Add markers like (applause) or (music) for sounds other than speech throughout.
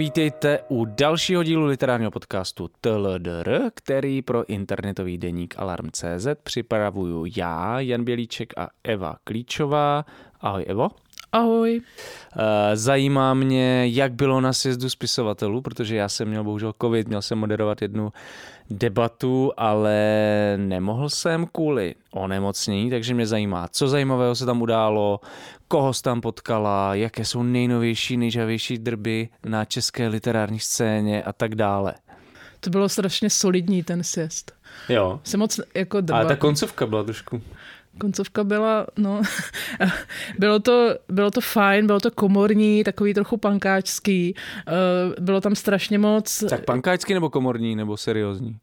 Vítejte u dalšího dílu literárního podcastu TLDR, který pro internetový deník Alarm.cz připravuju já, Jan Bělíček a Eva Klíčová. Ahoj Evo. Ahoj. Eh, zajímá mě, jak bylo na sjezdu spisovatelů, protože já jsem měl bohužel covid, měl jsem moderovat jednu debatu, ale nemohl jsem kvůli onemocnění, takže mě zajímá, co zajímavého se tam událo, koho jsi tam potkala, jaké jsou nejnovější, nejžavější drby na české literární scéně a tak dále. To bylo strašně solidní ten sjezd. Jo. Jsem moc jako drba. Ale ta koncovka byla trošku koncovka byla, no, (laughs) bylo to, bylo to fajn, bylo to komorní, takový trochu pankáčský, uh, bylo tam strašně moc. Tak pankáčský nebo komorní, nebo seriózní?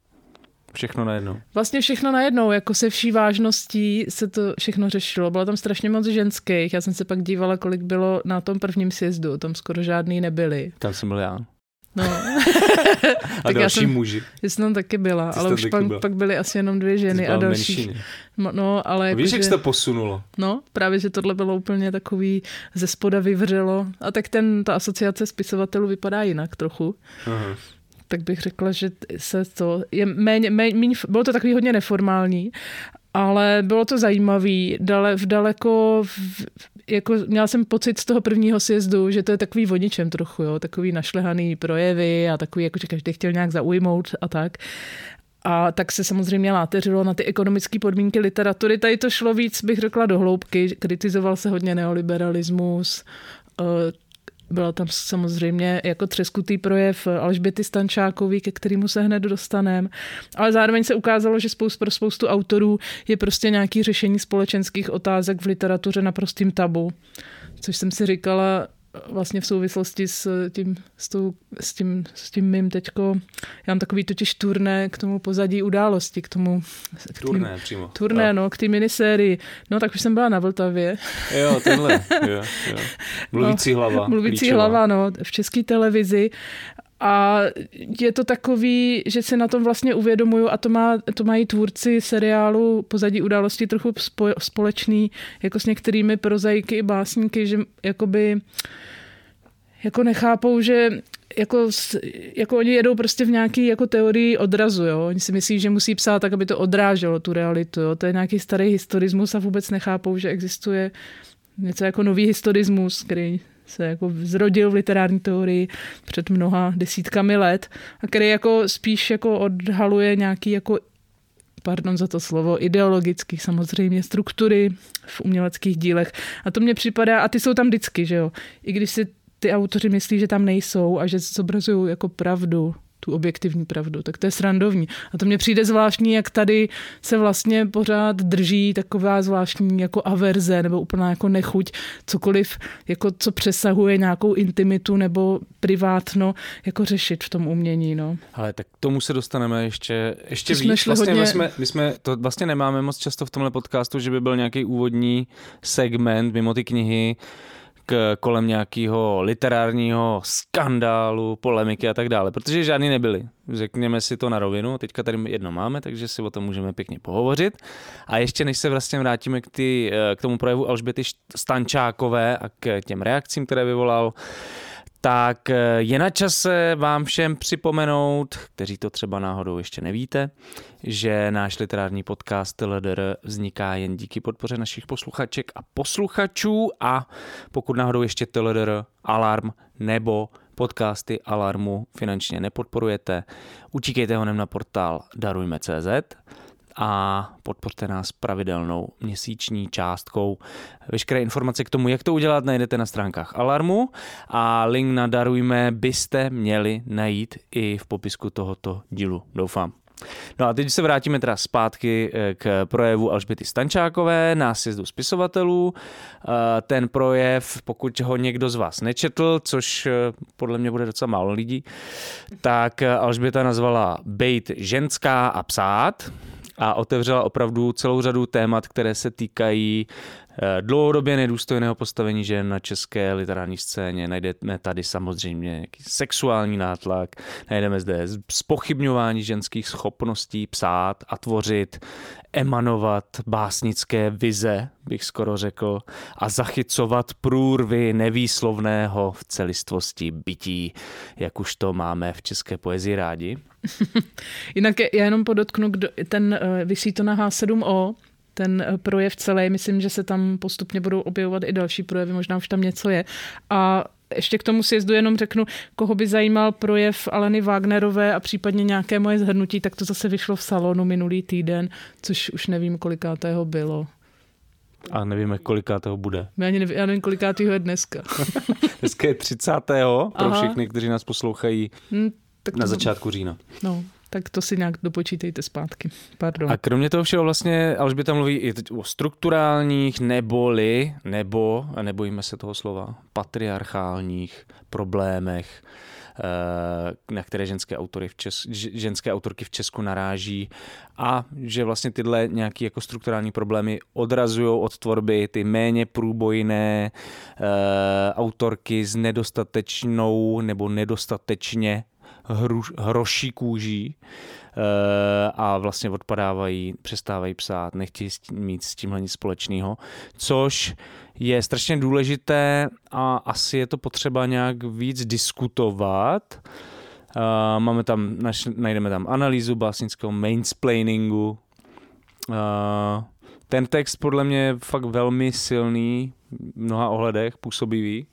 Všechno najednou. Vlastně všechno najednou, jako se vší vážností se to všechno řešilo. Bylo tam strašně moc ženských. Já jsem se pak dívala, kolik bylo na tom prvním sjezdu. Tam skoro žádný nebyli. Tam jsem byl já. No. (laughs) (laughs) a tak další já jsem, muži. Já jsem tam taky byla, Ty ale už pak, pak byly asi jenom dvě ženy a další. Menšině. No, ale Víš, jako, jak že, se to posunulo? No, právě, že tohle bylo úplně takový ze spoda vyvřelo. A tak ten, ta asociace spisovatelů vypadá jinak trochu. Aha. Tak bych řekla, že se to je méně, méně, méně bylo to takový hodně neformální, ale bylo to zajímavý. Dale, v daleko, v, jako měla jsem pocit z toho prvního sjezdu, že to je takový vodičem trochu, jo, takový našlehaný projevy a takový, jako že každý chtěl nějak zaujmout a tak. A tak se samozřejmě láteřilo na ty ekonomické podmínky literatury. Tady to šlo víc, bych řekla, do hloubky. Kritizoval se hodně neoliberalismus, eh, byla tam samozřejmě jako třeskutý projev Alžběty Stančákový, ke kterému se hned dostaneme. Ale zároveň se ukázalo, že spoustu, pro spoustu autorů je prostě nějaký řešení společenských otázek v literatuře naprostým tabu. Což jsem si říkala, vlastně v souvislosti s tím, s, tou, s tím, s tím mým teďko, já mám takový totiž turné k tomu pozadí události, k tomu... K turné tým, přímo. Turné, no, no k té minisérii. No, tak už jsem byla na Vltavě. Jo, tenhle, jo, jo. (laughs) Mluvící hlava. No, mluvící klíčová. hlava, no, v české televizi. A je to takový, že si na tom vlastně uvědomuju a to, má, to mají tvůrci seriálu Pozadí události trochu společný jako s některými prozaiky i básníky, že jakoby jako nechápou, že jako, jako oni jedou prostě v nějaký jako teorii odrazu, jo. Oni si myslí, že musí psát tak, aby to odráželo tu realitu, jo. To je nějaký starý historismus a vůbec nechápou, že existuje něco jako nový historismus, který se jako zrodil v literární teorii před mnoha desítkami let a který jako spíš jako odhaluje nějaký jako pardon za to slovo, ideologický samozřejmě struktury v uměleckých dílech. A to mně připadá, a ty jsou tam vždycky, že jo. I když si ty autoři myslí, že tam nejsou a že zobrazují jako pravdu, tu objektivní pravdu, tak to je srandovní. A to mně přijde zvláštní, jak tady se vlastně pořád drží taková zvláštní jako averze nebo úplná jako nechuť, cokoliv, jako co přesahuje nějakou intimitu nebo privátno, jako řešit v tom umění. No. Ale tak k tomu se dostaneme ještě, ještě víc. Vlastně hodně... my, jsme, my jsme, to vlastně nemáme moc často v tomhle podcastu, že by byl nějaký úvodní segment mimo ty knihy, kolem nějakého literárního skandálu, polemiky a tak dále, protože žádný nebyly. Řekněme si to na rovinu, teďka tady jedno máme, takže si o tom můžeme pěkně pohovořit. A ještě než se vlastně vrátíme k, ty, eh, k tomu projevu Alžběty Stančákové a k těm reakcím, které vyvolal, tak eh, je na čase vám všem připomenout, kteří to třeba náhodou ještě nevíte, že náš literární podcast LDR vzniká jen díky podpoře našich posluchaček a posluchačů a pokud náhodou ještě TLDR, Alarm nebo podcasty Alarmu finančně nepodporujete, utíkejte honem na portál darujme.cz a podpořte nás pravidelnou měsíční částkou. Veškeré informace k tomu, jak to udělat, najdete na stránkách Alarmu a link na Darujme byste měli najít i v popisku tohoto dílu, doufám. No a teď se vrátíme teda zpátky eh, k projevu Alžběty Stančákové na sjezdu spisovatelů. Eh, ten projev, pokud ho někdo z vás nečetl, což eh, podle mě bude docela málo lidí, tak Alžběta nazvala Bejt ženská a psát a otevřela opravdu celou řadu témat, které se týkají dlouhodobě nedůstojného postavení žen na české literární scéně. Najdeme tady samozřejmě nějaký sexuální nátlak, najdeme zde spochybňování ženských schopností psát a tvořit, emanovat básnické vize, bych skoro řekl, a zachycovat průrvy nevýslovného v celistvosti bytí, jak už to máme v české poezii rádi. (laughs) Jinak já jenom podotknu, kdo, ten eh, vysí to na H7O, ten eh, projev celý, myslím, že se tam postupně budou objevovat i další projevy, možná už tam něco je. A ještě k tomu sjezdu jenom řeknu, koho by zajímal projev Aleny Wagnerové a případně nějaké moje zhrnutí, tak to zase vyšlo v salonu minulý týden, což už nevím, kolikátého bylo. A nevíme, koliká toho bude. Já, ani nevím, já nevím, kolikátého je dneska. (laughs) dneska je 30. pro Aha. všechny, kteří nás poslouchají hmm, tak na začátku října. No, tak to si nějak dopočítejte zpátky. Pardon. A kromě toho všeho vlastně Alžběta mluví i o strukturálních neboli, nebo, nebojíme se toho slova, patriarchálních problémech, eh, na které ženské, autory v Čes, ženské autorky v Česku naráží a že vlastně tyhle nějaké jako strukturální problémy odrazují od tvorby ty méně průbojné uh, autorky s nedostatečnou nebo nedostatečně hroší kůží eh, a vlastně odpadávají, přestávají psát, nechtějí mít s tímhle nic společného, což je strašně důležité a asi je to potřeba nějak víc diskutovat. Uh, máme tam, najdeme tam analýzu básnického mainsplainingu. Uh, ten text podle mě je fakt velmi silný v mnoha ohledech, působivý.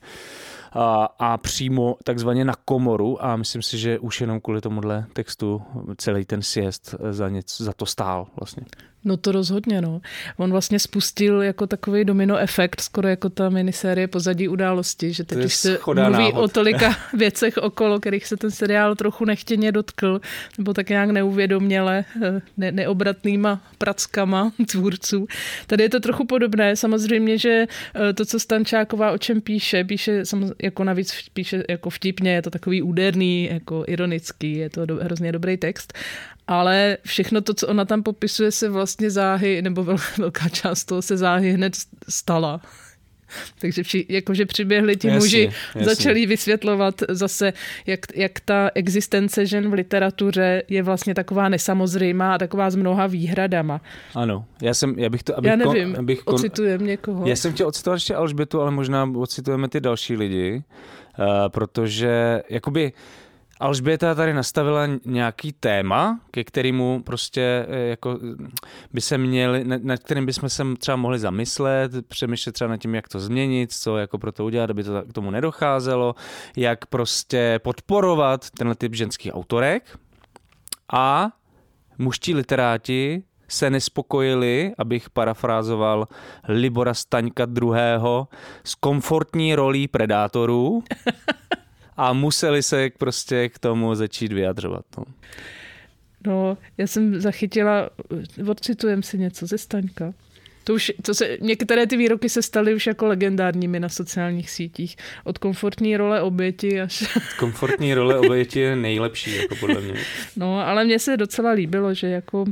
A, a přímo takzvaně na komoru a myslím si, že už jenom kvůli tomuhle textu celý ten sjezd za, něco, za to stál vlastně. No to rozhodně, no. On vlastně spustil jako takový domino efekt, skoro jako ta minisérie Pozadí události, že teď už se mluví náhod. o tolika (laughs) věcech okolo, kterých se ten seriál trochu nechtěně dotkl, nebo tak nějak neuvědoměle, eh, ne, neobratnýma prackama tvůrců. Tady je to trochu podobné, samozřejmě, že eh, to, co Stančáková o čem píše, píše jako navíc píše jako vtipně, je to takový úderný, jako ironický, je to do, hrozně dobrý text, ale všechno to, co ona tam popisuje, se vlastně záhy, nebo (laughs) velká část toho se záhy hned stala. (laughs) Takže při, jakože přiběhli ti jasně, muži, jasně. začali vysvětlovat zase, jak, jak ta existence žen v literatuře je vlastně taková nesamozřejmá a taková s mnoha výhradama. Ano, já jsem, já bych to, abych Já nevím, kon, abych kon, ocitujem někoho. Já jsem chtěl ocitovat ještě Alžbětu, ale možná ocitujeme ty další lidi, uh, protože jakoby uh, Alžběta tady nastavila nějaký téma, ke kterému prostě eh, jako by se měli, nad kterým bychom se třeba mohli zamyslet, přemýšlet třeba nad tím, jak to změnit, co jako pro to udělat, aby to k tomu nedocházelo, jak prostě podporovat tenhle typ ženských autorek a muští literáti se nespokojili, abych parafrázoval Libora Staňka II. s komfortní rolí predátorů (laughs) a museli se prostě k tomu začít vyjadřovat. No. No, já jsem zachytila, odcitujem si něco ze Staňka. To už, to se, některé ty výroky se staly už jako legendárními na sociálních sítích. Od komfortní role oběti až... Komfortní role oběti je nejlepší, jako podle mě. No, ale mně se docela líbilo, že jako... Uh,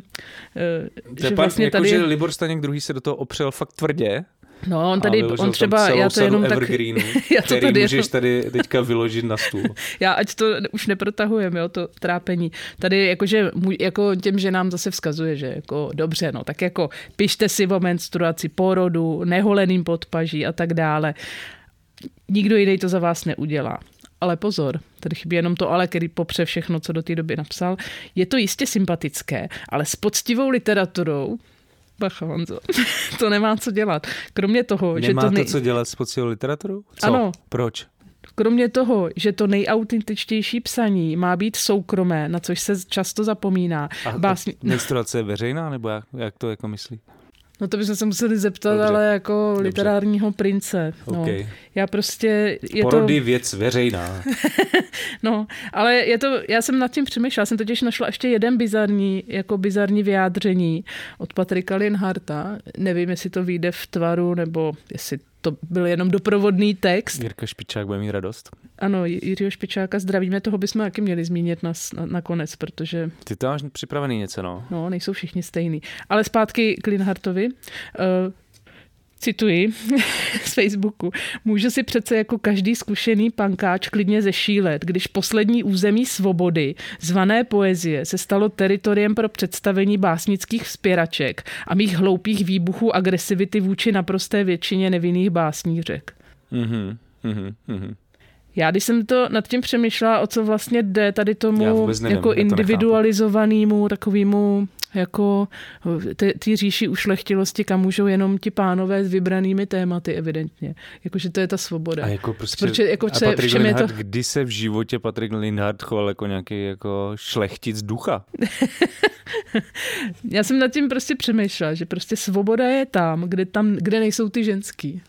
že vlastně jako, tady... že Libor Staněk druhý se do toho opřel fakt tvrdě No, on tady, on třeba, já to jenom tak, (laughs) já to tady můžeš tady teďka vyložit na stůl. (laughs) já ať to už neprotahujeme, jo, to trápení. Tady jakože, jako těm, že nám zase vzkazuje, že jako dobře, no, tak jako pište si o menstruaci, porodu, neholeným podpaží a tak dále. Nikdo jiný to za vás neudělá. Ale pozor, tady chybí jenom to ale, který popře všechno, co do té doby napsal. Je to jistě sympatické, ale s poctivou literaturou Bacha, Honzo. (laughs) to nemá co dělat. Kromě toho, nemá že to... Nej... to co dělat s poctivou literaturou? Co? Ano. Proč? Kromě toho, že to nejautentičtější psaní má být soukromé, na což se často zapomíná. A, Básni... a (laughs) menstruace je veřejná, nebo jak, jak to jako myslí? No to bychom se museli zeptat, Dobře. ale jako Dobře. literárního prince. No. Okay. Já prostě... Je Porody to... věc veřejná. (laughs) no, ale je to, já jsem nad tím přemýšlela, já jsem totiž našla ještě jeden bizarní, jako bizarní vyjádření od Patrika Linharta. Nevím, jestli to vyjde v tvaru, nebo jestli to byl jenom doprovodný text. Jirka Špičák bude mít radost. Ano, Jiřího Špičáka zdravíme, toho bychom taky měli zmínit na, na, nakonec, protože... Ty to máš připravený něco, no. No, nejsou všichni stejný. Ale zpátky k Linhartovi. Uh, cituji (laughs) z Facebooku, může si přece jako každý zkušený pankáč klidně zešílet, když poslední území svobody, zvané poezie, se stalo teritoriem pro představení básnických vzpěraček a mých hloupých výbuchů agresivity vůči naprosté většině nevinných básnířek. Mm-hmm, mm-hmm. Já, když jsem to nad tím přemýšlela, o co vlastně jde tady tomu nevím, jako individualizovanému takovému jako ty, říši ušlechtilosti, kam můžou jenom ti pánové s vybranými tématy, evidentně. Jakože to je ta svoboda. A jako prostě, Protože, jako a Patrick všem je to... kdy se v životě Patrik Lindhardt choval jako nějaký jako šlechtic ducha? (laughs) Já jsem nad tím prostě přemýšlela, že prostě svoboda je tam, kde, tam, kde nejsou ty ženský.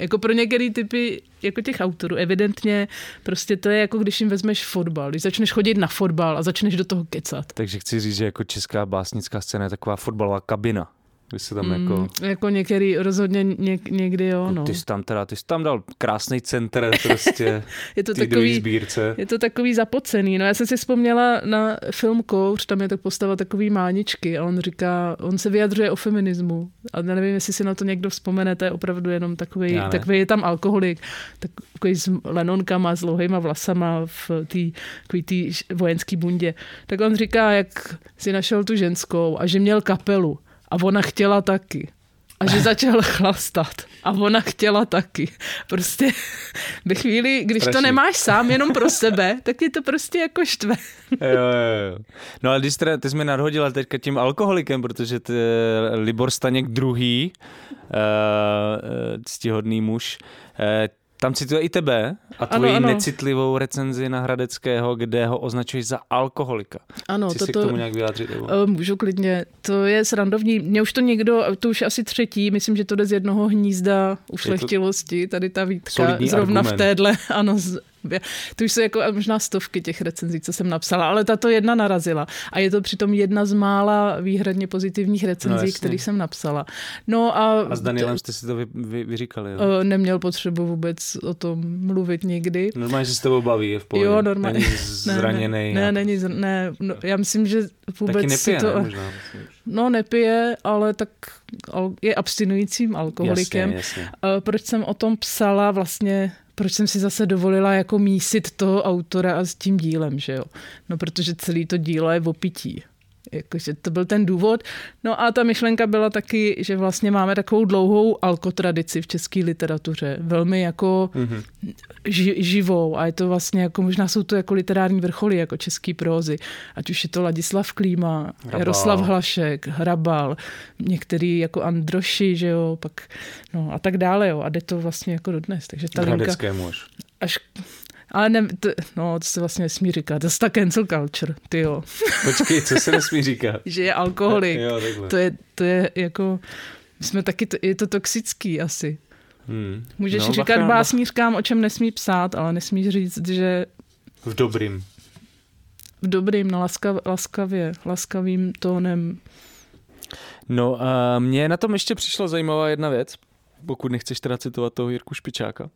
Jako pro některé typy jako těch autorů, evidentně prostě to je jako když jim vezmeš fotbal, když začneš chodit na fotbal a začneš do toho kecat. Takže chci říct, že jako česká básnická scéna je taková fotbalová kabina. Vy se tam mm, jako... Jako některý rozhodně něk, někdy jo, jako no. Ty jsi tam teda, ty jsi tam dal krásný center prostě (laughs) je to takový, sbírce. Je to takový zapocený. No já jsem si vzpomněla na film Kouř, tam je to postava takový máničky a on říká, on se vyjadřuje o feminismu. A nevím, jestli si na to někdo vzpomene, to je opravdu jenom takový, takový je tam alkoholik, takový s lenonkama, s dlouhýma vlasama v té tý vojenský bundě. Tak on říká, jak si našel tu ženskou a že měl kapelu a ona chtěla taky. A že začal (laughs) chlastat. A ona chtěla taky. Prostě (laughs) ve chvíli, když Strašný. to nemáš sám jenom pro sebe, tak je to prostě jako štve. jo, jo, jo. No ale když teda, ty jsi mi nadhodila teďka tím alkoholikem, protože ty, Libor Staněk druhý, uh, ctihodný muž, uh, tam cituje i tebe a tvoji ano, ano. necitlivou recenzi na Hradeckého, kde ho označuješ za alkoholika. Ano, Chci toto, si k tomu nějak vyjádřit? Nebo? Eh, můžu klidně. To je srandovní. Mě už to někdo, to už asi třetí, myslím, že to jde z jednoho hnízda ušlechtilosti, tady ta výtka, zrovna argument. v téhle, ano, to už jsou jako možná stovky těch recenzí, co jsem napsala, ale tato jedna narazila. A je to přitom jedna z mála výhradně pozitivních recenzí, no, které jsem napsala. No a, a s Danielem jste si to vy, vy, vyříkali, jo? Neměl potřebu vůbec o tom mluvit nikdy. Normálně se s tebou baví, je v pohodě. Jo, normálně. Není zraněný. Ne, ne, ne, není, ne no, já myslím, že vůbec Taky nepije, si to... Ne, možná, no, nepije, ale tak je abstinujícím alkoholikem. Jasně, jasně. Proč jsem o tom psala vlastně proč jsem si zase dovolila jako mísit toho autora a s tím dílem, že jo? No protože celý to dílo je v opití. Jakože to byl ten důvod. No a ta myšlenka byla taky, že vlastně máme takovou dlouhou alkotradici v české literatuře. Velmi jako mm-hmm. ži, živou. A je to vlastně jako, možná jsou to jako literární vrcholy, jako český prózy. Ať už je to Ladislav Klíma, Hrabal. Jaroslav Hlašek, Hrabal, některý jako Androši, že jo, pak, no a tak dále, jo. A jde to vlastně jako dodnes. Takže ta linka, až ale ne, to, no, to se vlastně nesmí říkat. To je ta cancel culture, ty jo. (laughs) Počkej, co se nesmí říkat? že je alkoholik. jo, to, je, to je jako, my jsme taky, to, je to toxický asi. Hmm. Můžeš no, říkat bacha, básnířkám, o čem nesmí psát, ale nesmíš říct, že... V dobrým. V dobrým, no laskav, laskavě, laskavým tónem. No a mně na tom ještě přišla zajímavá jedna věc, pokud nechceš teda citovat toho Jirku Špičáka.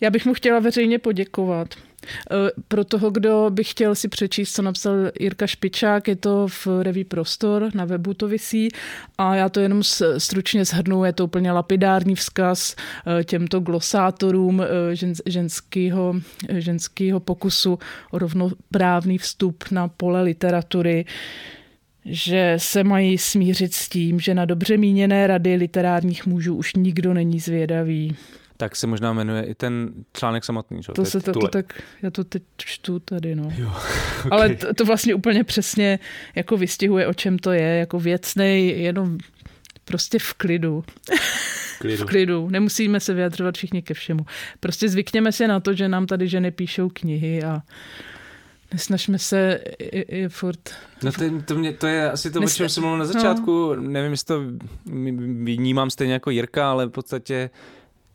Já bych mu chtěla veřejně poděkovat. E, pro toho, kdo by chtěl si přečíst, co napsal Jirka Špičák, je to v reví Prostor, na webu to visí a já to jenom stručně shrnu, je to úplně lapidární vzkaz e, těmto glosátorům e, ženského, ženského pokusu o rovnoprávný vstup na pole literatury že se mají smířit s tím, že na dobře míněné rady literárních mužů už nikdo není zvědavý tak se možná jmenuje i ten článek samotný. Že? To, se to, to tak, já to teď čtu tady, no. Jo, (laughs) okay. Ale to, to vlastně úplně přesně jako vystihuje, o čem to je, jako věcnej, jenom prostě v klidu. klidu. (laughs) v klidu. Nemusíme se vyjadřovat všichni ke všemu. Prostě zvykněme si na to, že nám tady ženy píšou knihy a nesnažme se i, i furt... No to, to, mě, to je asi to, Nesna... o čem jsem mluvil na začátku. No. Nevím, jestli to vnímám stejně jako Jirka, ale v podstatě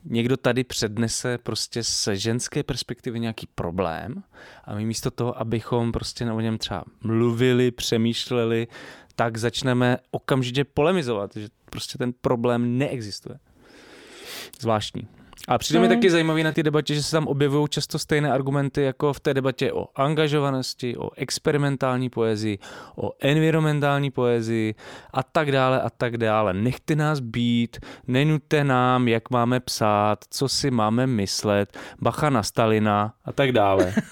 někdo tady přednese prostě z ženské perspektivy nějaký problém a my místo toho, abychom prostě o něm třeba mluvili, přemýšleli, tak začneme okamžitě polemizovat, že prostě ten problém neexistuje. Zvláštní. A přijde no. mi taky zajímavý na té debatě, že se tam objevují často stejné argumenty jako v té debatě o angažovanosti, o experimentální poezii, o environmentální poezii a tak dále a tak dále. Nechte nás být, nenuďte nám, jak máme psát, co si máme myslet, bacha na Stalina a tak dále. (laughs)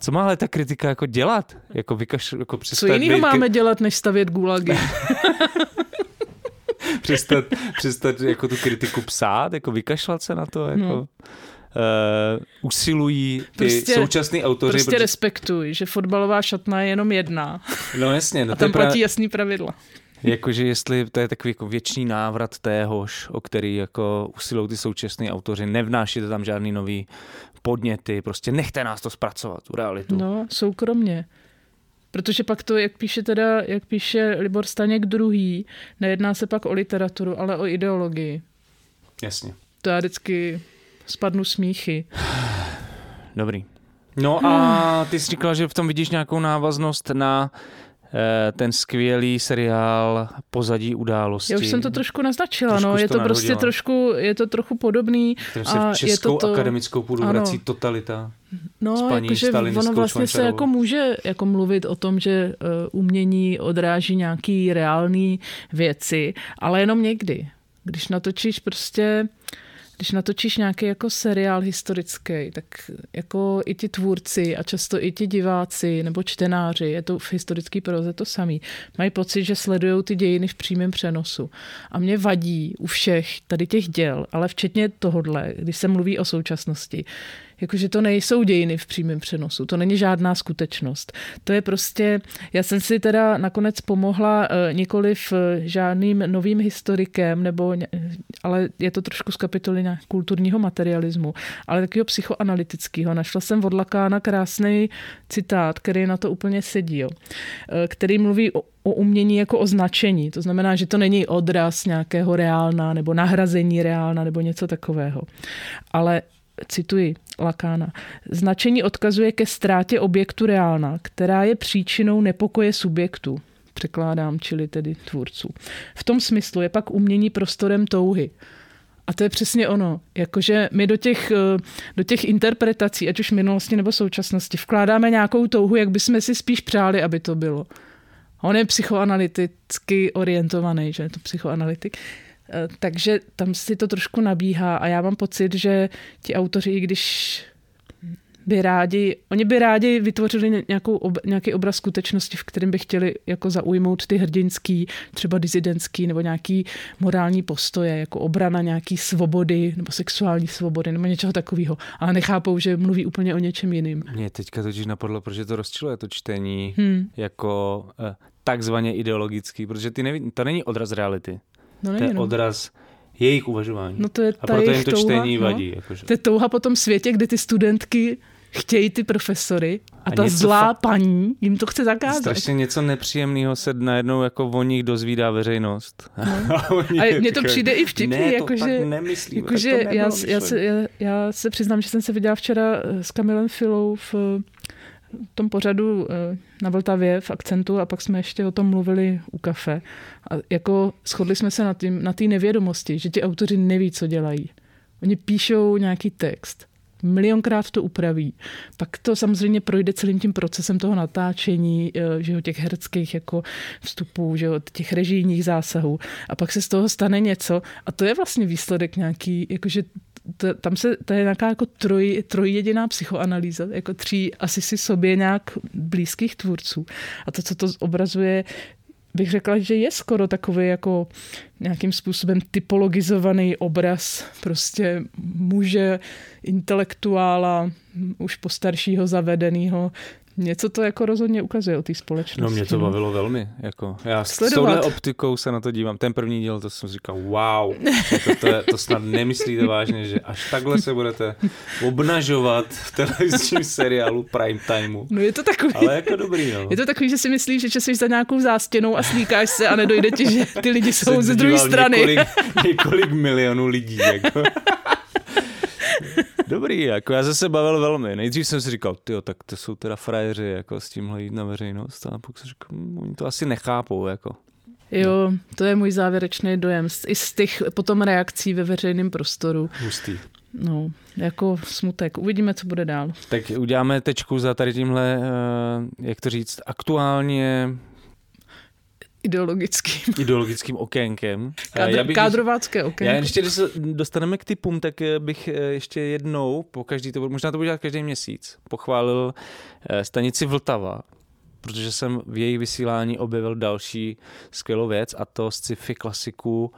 Co má ale ta kritika jako dělat? Jako vykaš, jako Co jiného máme dělat, než stavět gulagy? (laughs) přestat, přestat jako tu kritiku psát, jako vykašlat se na to, jako... No. Uh, usilují ty prostě, současný autoři. Prostě protože... respektuj, že fotbalová šatna je jenom jedna. No jasně. No a tam platí pra... jasný pravidla. Jakože jestli to je takový jako věčný návrat téhož, o který jako usilují ty současní autoři, nevnášíte tam žádný nový podněty, prostě nechte nás to zpracovat, tu realitu. No, soukromně. Protože pak to, jak píše teda, jak píše Libor Staněk druhý, nejedná se pak o literaturu, ale o ideologii. Jasně. To já vždycky spadnu smíchy. Dobrý. No a ty jsi říkala, že v tom vidíš nějakou návaznost na ten skvělý seriál Pozadí události. Já už jsem to trošku naznačila, trošku no, je to, to prostě trošku, je to trochu podobný. Kterým se a v českou je to to... akademickou půdu ano. vrací totalita. No, jakože ono vlastně se jako může jako mluvit o tom, že uh, umění odráží nějaký reální věci, ale jenom někdy. Když natočíš prostě když natočíš nějaký jako seriál historický, tak jako i ti tvůrci a často i ti diváci nebo čtenáři, je to v historické proze to samý, mají pocit, že sledují ty dějiny v přímém přenosu. A mě vadí u všech tady těch děl, ale včetně tohodle, když se mluví o současnosti, jakože to nejsou dějiny v přímém přenosu, to není žádná skutečnost. To je prostě, já jsem si teda nakonec pomohla uh, nikoliv uh, žádným novým historikem, nebo, ale je to trošku z kapitoly kulturního materialismu, ale takového psychoanalytického. Našla jsem od Lakána krásný citát, který na to úplně sedí, jo, uh, který mluví o, o umění jako o značení. To znamená, že to není odraz nějakého reálna nebo nahrazení reálna nebo něco takového. Ale cituji Lakána, značení odkazuje ke ztrátě objektu reálna, která je příčinou nepokoje subjektu, překládám, čili tedy tvůrců. V tom smyslu je pak umění prostorem touhy. A to je přesně ono. Jakože my do těch, eh, do těch interpretací, ať už minulosti nebo současnosti, vkládáme nějakou touhu, jak bychom si spíš přáli, aby to bylo. On je psychoanalyticky orientovaný, že je to psychoanalytik. Takže tam si to trošku nabíhá a já mám pocit, že ti autoři, i když by rádi, oni by rádi vytvořili nějakou, ob, nějaký obraz skutečnosti, v kterém by chtěli jako zaujmout ty hrdinský, třeba dizidentský nebo nějaký morální postoje, jako obrana nějaký svobody nebo sexuální svobody nebo něčeho takového. Ale nechápou, že mluví úplně o něčem jiným. Mě teďka totiž napadlo, protože to rozčiluje to čtení hmm. jako eh, takzvaně ideologický, protože ty neví, to není odraz reality. No, to je no. odraz jejich uvažování. No to je a proto jim to touha, čtení no. vadí. Jakože. To je touha po tom světě, kde ty studentky chtějí ty profesory a, a ta zlá fa- paní jim to chce zakázat. Strašně něco nepříjemného se najednou jako o nich dozvídá veřejnost. No. (laughs) a mně to přijde i vtipný. Ne, jako, to že, tak nemyslím. Jako, že já, já, se, já, já se přiznám, že jsem se viděla včera s Kamilem Filou v tom pořadu eh, na Vltavě v akcentu a pak jsme ještě o tom mluvili u kafe. A jako shodli jsme se na té na nevědomosti, že ti autoři neví, co dělají. Oni píšou nějaký text, milionkrát to upraví. Pak to samozřejmě projde celým tím procesem toho natáčení, eh, že jo, těch hereckých jako vstupů, že jo, těch režijních zásahů. A pak se z toho stane něco a to je vlastně výsledek nějaký, jakože to, tam se, to je nějaká jako troj, trojjediná psychoanalýza, jako tří asi si sobě nějak blízkých tvůrců. A to, co to obrazuje, bych řekla, že je skoro takový jako nějakým způsobem typologizovaný obraz prostě muže, intelektuála, už postaršího zavedeného, Něco to jako rozhodně ukazuje o té společnosti. No mě to bavilo velmi. Jako, já Sledovat. s touhle optikou se na to dívám. Ten první díl, to jsem říkal, wow, to, to, je, to snad nemyslíte vážně, že až takhle se budete obnažovat v televizním seriálu prime timeu. No je to takový. Ale jako dobrý, no. Je to takový, že si myslíš, že jsi za nějakou zástěnou a slíkáš se a nedojde ti, že ty lidi jsou ze druhé strany. Několik, několik milionů lidí. Jako. (laughs) Dobrý, jako já se bavil velmi. Nejdřív jsem si říkal, ty tak to jsou teda frajeři, jako s tímhle jít na veřejnost. A pak jsem říkal, hm, oni to asi nechápou, jako. Jo, to je můj závěrečný dojem. I z těch potom reakcí ve veřejném prostoru. Hustý. No, jako smutek. Uvidíme, co bude dál. Tak uděláme tečku za tady tímhle, eh, jak to říct, aktuálně ideologickým. Ideologickým okénkem. (laughs) Kádr, já bych, kádrovácké okénko. Já ještě, když se dostaneme k typům, tak eh, bych eh, ještě jednou, po každý to, možná to bude dělat každý měsíc, pochválil stanici Vltava, protože jsem v jejich vysílání objevil další skvělou věc a to z sci-fi klasiku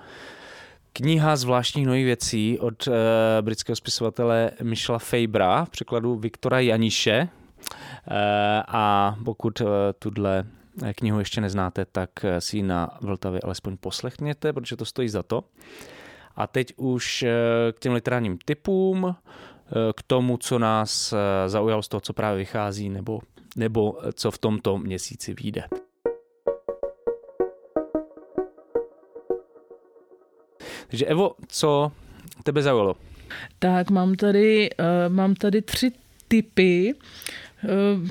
Kniha zvláštních nových věcí od uh, britského spisovatele Michela Fabra v překladu Viktora Janiše. Uh, a pokud uh, tuhle knihu ještě neznáte, tak si ji na Vltavě alespoň poslechněte, protože to stojí za to. A teď už k těm literárním typům, k tomu, co nás zaujalo z toho, co právě vychází, nebo, nebo co v tomto měsíci vyjde. Takže Evo, co tebe zaujalo? Tak mám tady, uh, mám tady tři typy. Uh,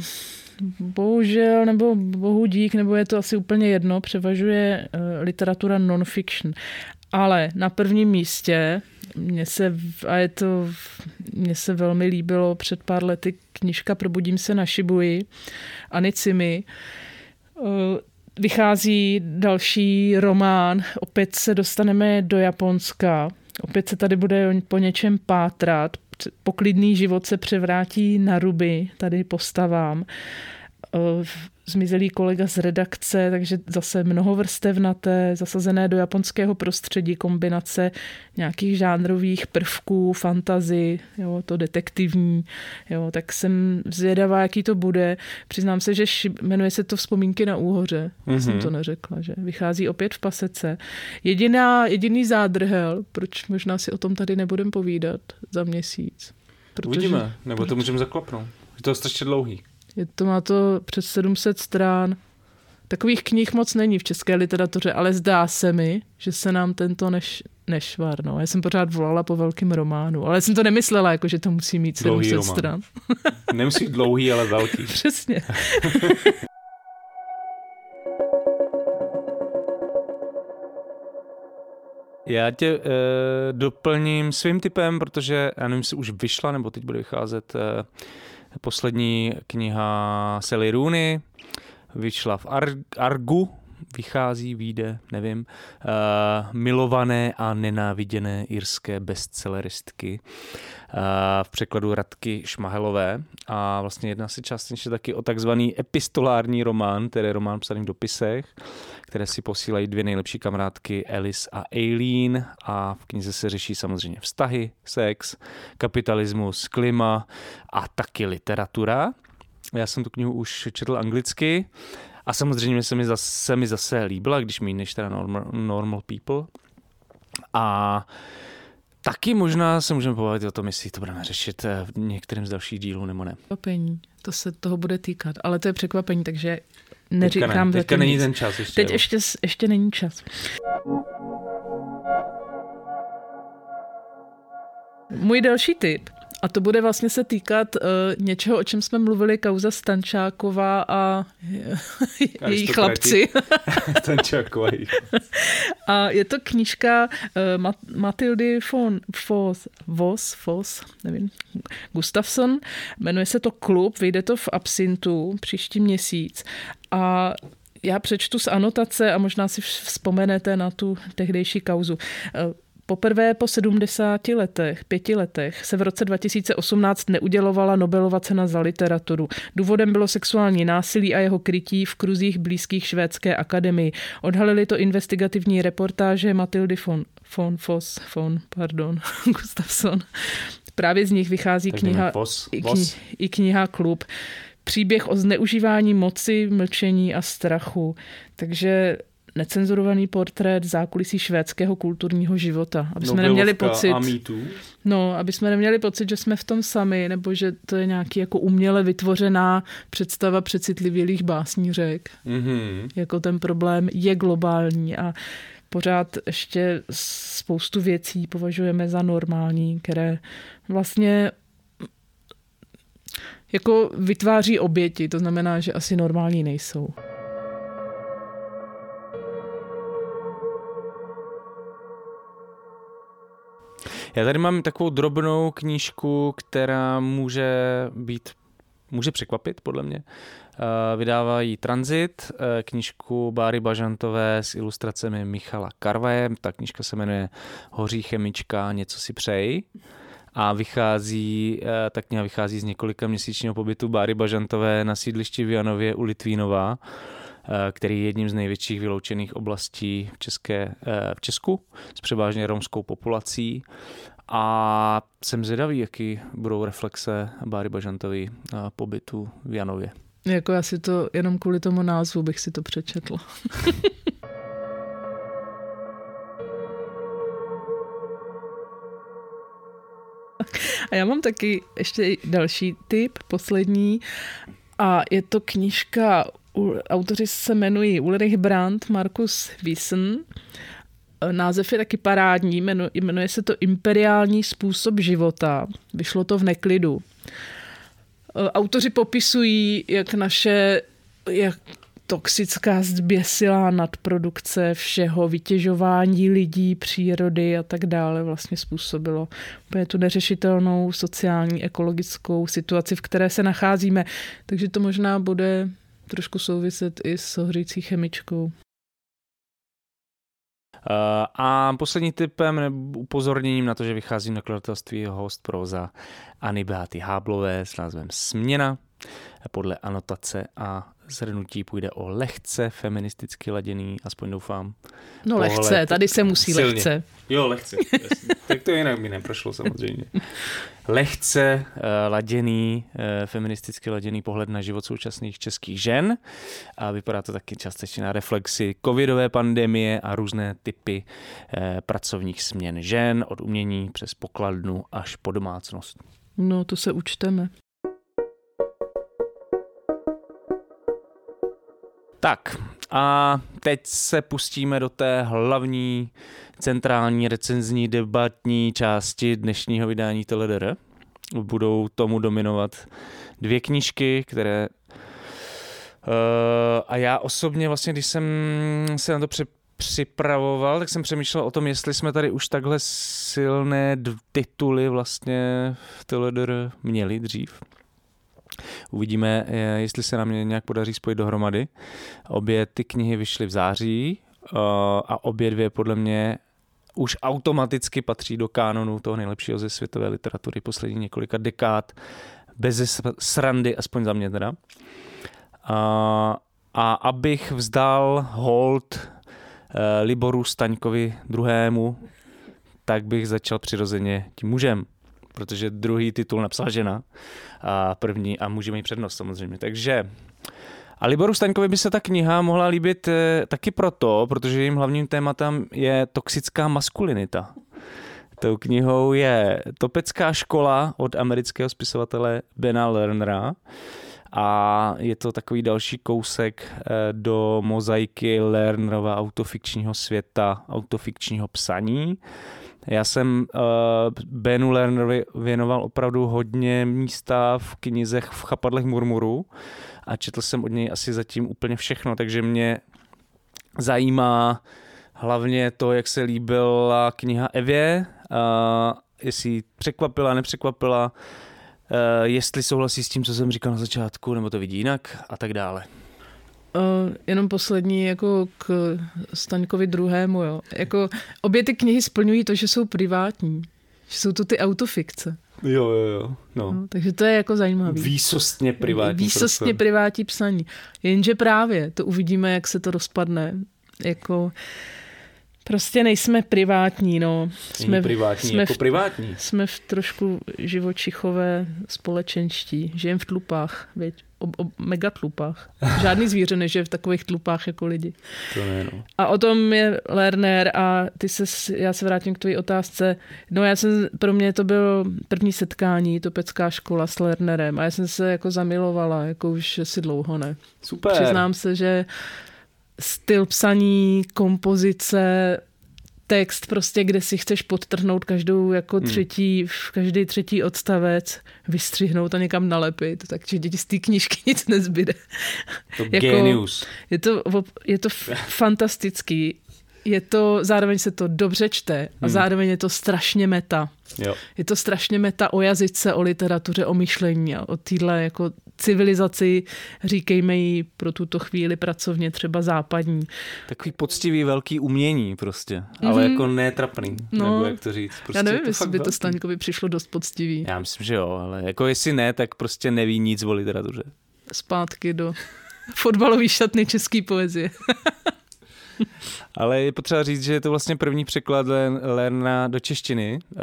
bohužel, nebo bohu dík, nebo je to asi úplně jedno, převažuje uh, literatura non-fiction. Ale na prvním místě mně se, a je to, mně se velmi líbilo před pár lety knižka Probudím se na Šibuji Anicimi vychází další román, opět se dostaneme do Japonska, opět se tady bude po něčem pátrat, poklidný život se převrátí na ruby tady postavám zmizelý kolega z redakce, takže zase mnohovrstevnaté, zasazené do japonského prostředí, kombinace nějakých žánrových prvků, fantazy, jo, to detektivní, jo, tak jsem zvědavá, jaký to bude. Přiznám se, že jmenuje se to Vzpomínky na úhoře, mm-hmm. jsem to neřekla, že vychází opět v pasece. Jediná, jediný zádrhel, proč možná si o tom tady nebudem povídat za měsíc. Protože, Uvidíme, nebo to můžeme zaklapnout. Je to strašně dlouhý. Je to, má to přes 700 strán. Takových knih moc není v české literatuře, ale zdá se mi, že se nám tento neš, nešvar. No. Já jsem pořád volala po velkém románu, ale jsem to nemyslela, jako, že to musí mít 700 dlouhý stran. (laughs) Nemusí dlouhý, ale velký. (laughs) Přesně. (laughs) Já tě uh, doplním svým typem, protože já nevím, jestli už vyšla, nebo teď bude vycházet uh, Poslední kniha Sally Rooney vyšla v Ar- Argu, vychází, vyjde, nevím, uh, milované a nenáviděné irské bestselleristky uh, v překladu Radky Šmahelové. A vlastně jedná se částečně taky o takzvaný epistolární román, tedy román psaný v dopisech, které si posílají dvě nejlepší kamarádky Alice a Aileen a v knize se řeší samozřejmě vztahy, sex, kapitalismus, klima a taky literatura. Já jsem tu knihu už četl anglicky a samozřejmě se mi zase, mi zase líbila, když mi než teda normal, normal People. A Taky možná se můžeme pobavit o tom, jestli to budeme řešit v některém z dalších dílů nebo ne. Překvapení, to se toho bude týkat, ale to je překvapení, takže neříkám Teďka, ne. Teďka není ten čas ještě. Teď ještě, ještě není čas. Můj další tip a to bude vlastně se týkat uh, něčeho, o čem jsme mluvili, kauza Stančáková a (laughs) (laughs) její chlapci. Stančáková. (laughs) a je to knížka uh, Mat- Matildy von Foss, Voss, Foss, nevím, Gustafsson. Jmenuje se to Klub, vyjde to v Absintu příští měsíc. A já přečtu z anotace a možná si vzpomenete na tu tehdejší kauzu. Uh, Poprvé po 70 letech, pěti letech, se v roce 2018 neudělovala Nobelova cena za literaturu. Důvodem bylo sexuální násilí a jeho krytí v kruzích blízkých švédské akademii. Odhalili to investigativní reportáže Matildy von, von Foss, von, pardon, (laughs) Gustafsson. Právě z nich vychází kniha, i, kni, i kniha Klub příběh o zneužívání moci, mlčení a strachu. Takže necenzurovaný portrét zákulisí švédského kulturního života. Aby jsme neměli pocit, no, aby jsme neměli pocit, že jsme v tom sami, nebo že to je nějaký jako uměle vytvořená představa přecitlivělých básnířek. Mm-hmm. Jako ten problém je globální a pořád ještě spoustu věcí považujeme za normální, které vlastně jako vytváří oběti, to znamená, že asi normální nejsou. Já tady mám takovou drobnou knížku, která může být, může překvapit podle mě. Eh, vydávají Transit, eh, knížku Báry Bažantové s ilustracemi Michala Karvaje. Ta knížka se jmenuje Hoří chemička, něco si přeji a vychází, eh, tak kniha vychází z několika měsíčního pobytu Báry Bažantové na sídlišti v Janově u Litvínova, který je jedním z největších vyloučených oblastí v, České, v Česku s převážně romskou populací. A jsem zvědavý, jaký budou reflexe Báry Bažantový pobytu v Janově. Jako já si to jenom kvůli tomu názvu bych si to přečetla. (laughs) A já mám taky ještě další tip, poslední. A je to knižka, autoři se jmenují Ulrich Brandt, Markus Wissen. Název je taky parádní, jmenuje se to Imperiální způsob života. Vyšlo to v neklidu. Eh, autoři popisují, jak naše jak toxická zběsilá nadprodukce všeho, vytěžování lidí, přírody a tak dále vlastně způsobilo úplně tu neřešitelnou sociální, ekologickou situaci, v které se nacházíme. Takže to možná bude trošku souviset i s ohřící chemičkou. Eh, a poslední typem nebo upozorněním na to, že vychází nakladatelství je host proza Ani Beaty Háblové s názvem Směna podle anotace a zhrnutí půjde o lehce feministicky laděný, aspoň doufám. No pohled. lehce, tady se musí silně. lehce. Jo, lehce. (laughs) tak to jinak mi neprošlo samozřejmě. Lehce uh, laděný, uh, feministicky laděný pohled na život současných českých žen a vypadá to taky částečně na reflexi covidové pandemie a různé typy uh, pracovních směn žen, od umění přes pokladnu až po domácnost. No, to se učteme. Tak a teď se pustíme do té hlavní centrální recenzní debatní části dnešního vydání TLDR. Budou tomu dominovat dvě knížky, které uh, a já osobně vlastně, když jsem se na to při, připravoval, tak jsem přemýšlel o tom, jestli jsme tady už takhle silné tituly vlastně v TLDR měli dřív. Uvidíme, eh, jestli se nám nějak podaří spojit dohromady. Obě ty knihy vyšly v září eh, a obě dvě podle mě už automaticky patří do kánonu toho nejlepšího ze světové literatury poslední několika dekád, bez srandy, aspoň za mě teda. A, a abych vzdal hold eh, Liboru Staňkovi druhému, tak bych začal přirozeně tím mužem protože druhý titul napsala žena a první a může mít přednost samozřejmě. Takže a Liboru Staňkovi by se ta kniha mohla líbit eh, taky proto, protože jejím hlavním tématem je toxická maskulinita. Tou knihou je Topecká škola od amerického spisovatele Bena Lernera a je to takový další kousek eh, do mozaiky Lernerova autofikčního světa, autofikčního psaní. Já jsem uh, Benu Lernerovi věnoval opravdu hodně místa v knizech v chapadlech murmuru a četl jsem od něj asi zatím úplně všechno, takže mě zajímá hlavně to, jak se líbila kniha Evě, uh, jestli překvapila, nepřekvapila, uh, jestli souhlasí s tím, co jsem říkal na začátku, nebo to vidí jinak a tak dále. Uh, jenom poslední jako k Staňkovi druhému, jo. Jako obě ty knihy splňují to, že jsou privátní. Že jsou to ty autofikce. Jo, jo, jo. No. No, takže to je jako zajímavé. Výsostně privátní. Výsostně prostor. privátní psaní. Jenže právě to uvidíme, jak se to rozpadne. Jako Prostě nejsme privátní, no. Jsme, privátní jsme jako v, privátní. Jsme v trošku živočichové společenští. Žijem v tlupách, věď, o, o megatlupách. (laughs) Žádný zvíře nežije v takových tlupách jako lidi. To ne, no. A o tom je Lerner a ty se, já se vrátím k tvojí otázce. No já jsem, pro mě to bylo první setkání, topecká škola s Lernerem a já jsem se jako zamilovala, jako už asi dlouho ne. Super. Přiznám se, že styl psaní, kompozice, text prostě, kde si chceš podtrhnout každou jako hmm. třetí, v každý třetí odstavec, vystřihnout a někam nalepit, takže děti z té knížky (laughs) nic nezbyde. To jako, genius. Je to, je to (laughs) fantastický. Je to, zároveň se to dobře čte a hmm. zároveň je to strašně meta. Jo. Je to strašně meta o jazyce, o literatuře, o myšlení a o téhle jako civilizaci, říkejme jí pro tuto chvíli pracovně třeba západní. Takový poctivý velký umění prostě, mm-hmm. ale mhm. jako netrapný, no, nebo jak to říct. Prostě já nevím, jestli by velký. to Staňkovi přišlo dost poctivý. Já myslím, že jo, ale jako jestli ne, tak prostě neví nic o literatuře. Zpátky do fotbalový šatny české poezie. (laughs) (laughs) Ale je potřeba říct, že je to vlastně první překlad Lerna do češtiny uh,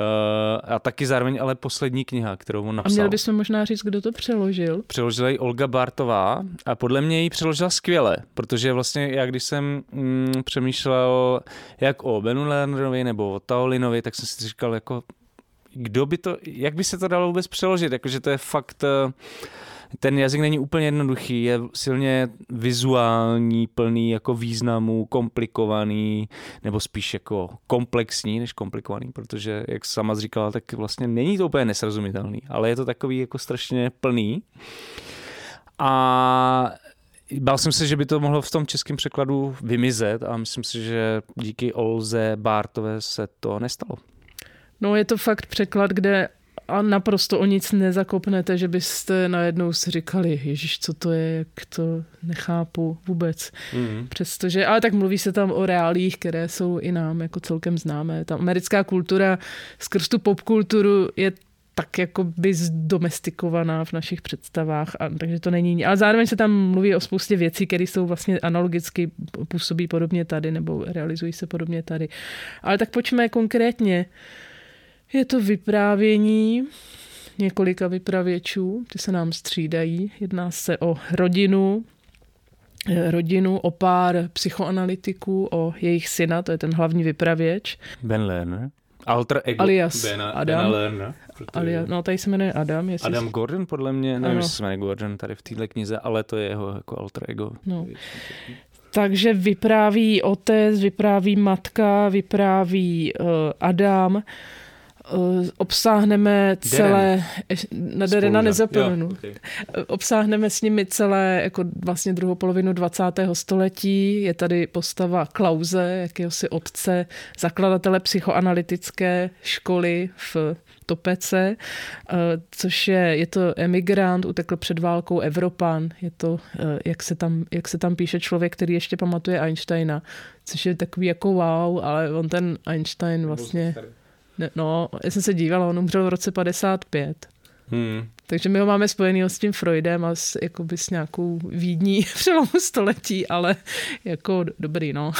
a taky zároveň ale poslední kniha, kterou on napsal. A měli bychom možná říct, kdo to přeložil. Přeložila ji Olga Bartová a podle mě ji přeložila skvěle, protože vlastně já když jsem mm, přemýšlel jak o Benu Lernerovi nebo o Taolinovi, tak jsem si říkal jako kdo by to, jak by se to dalo vůbec přeložit, jakože to je fakt uh, ten jazyk není úplně jednoduchý, je silně vizuální, plný jako významů, komplikovaný, nebo spíš jako komplexní než komplikovaný, protože, jak sama říkala, tak vlastně není to úplně nesrozumitelný, ale je to takový jako strašně plný. A Bál jsem se, že by to mohlo v tom českém překladu vymizet a myslím si, že díky Olze Bártové se to nestalo. No je to fakt překlad, kde a naprosto o nic nezakopnete, že byste najednou si říkali, ježiš, co to je, jak to nechápu vůbec. Mm. Přestože, ale tak mluví se tam o reálích, které jsou i nám jako celkem známé. Ta americká kultura skrz tu popkulturu je tak jako by zdomestikovaná v našich představách, a, takže to není. Ale zároveň se tam mluví o spoustě věcí, které jsou vlastně analogicky, působí podobně tady nebo realizují se podobně tady. Ale tak pojďme konkrétně. Je to vyprávění několika vypravěčů, ty se nám střídají. Jedná se o rodinu, rodinu, o pár psychoanalytiků, o jejich syna, to je ten hlavní vypravěč. Ben Lerner. Alter ego Alias Bena, Adam. Bena Lerner. Alia, no tady se jmenuje Adam. Jestli Adam Gordon podle mě, nevím, jestli se jmenuje Gordon tady v této knize, ale to je jeho jako alter ego. No. Takže vypráví otec, vypráví matka, vypráví uh, Adam Eh, obsáhneme celé, na Derena nezapomenu, okay. obsáhneme s nimi celé jako vlastně druhou polovinu 20. století. Je tady postava Klauze, jakéhosi otce, zakladatele psychoanalytické školy v Topece, eh, což je, je to emigrant, utekl před válkou Evropan. Je to, eh, jak se, tam, jak se tam píše člověk, který ještě pamatuje Einsteina, což je takový jako wow, ale on ten Einstein vlastně... no, já jsem se dívala, on umřel v roce 55. Hmm. Takže my ho máme spojený s tím Freudem a s, jakoby s nějakou Vídní (laughs) přelomu století, ale jako dobrý, no.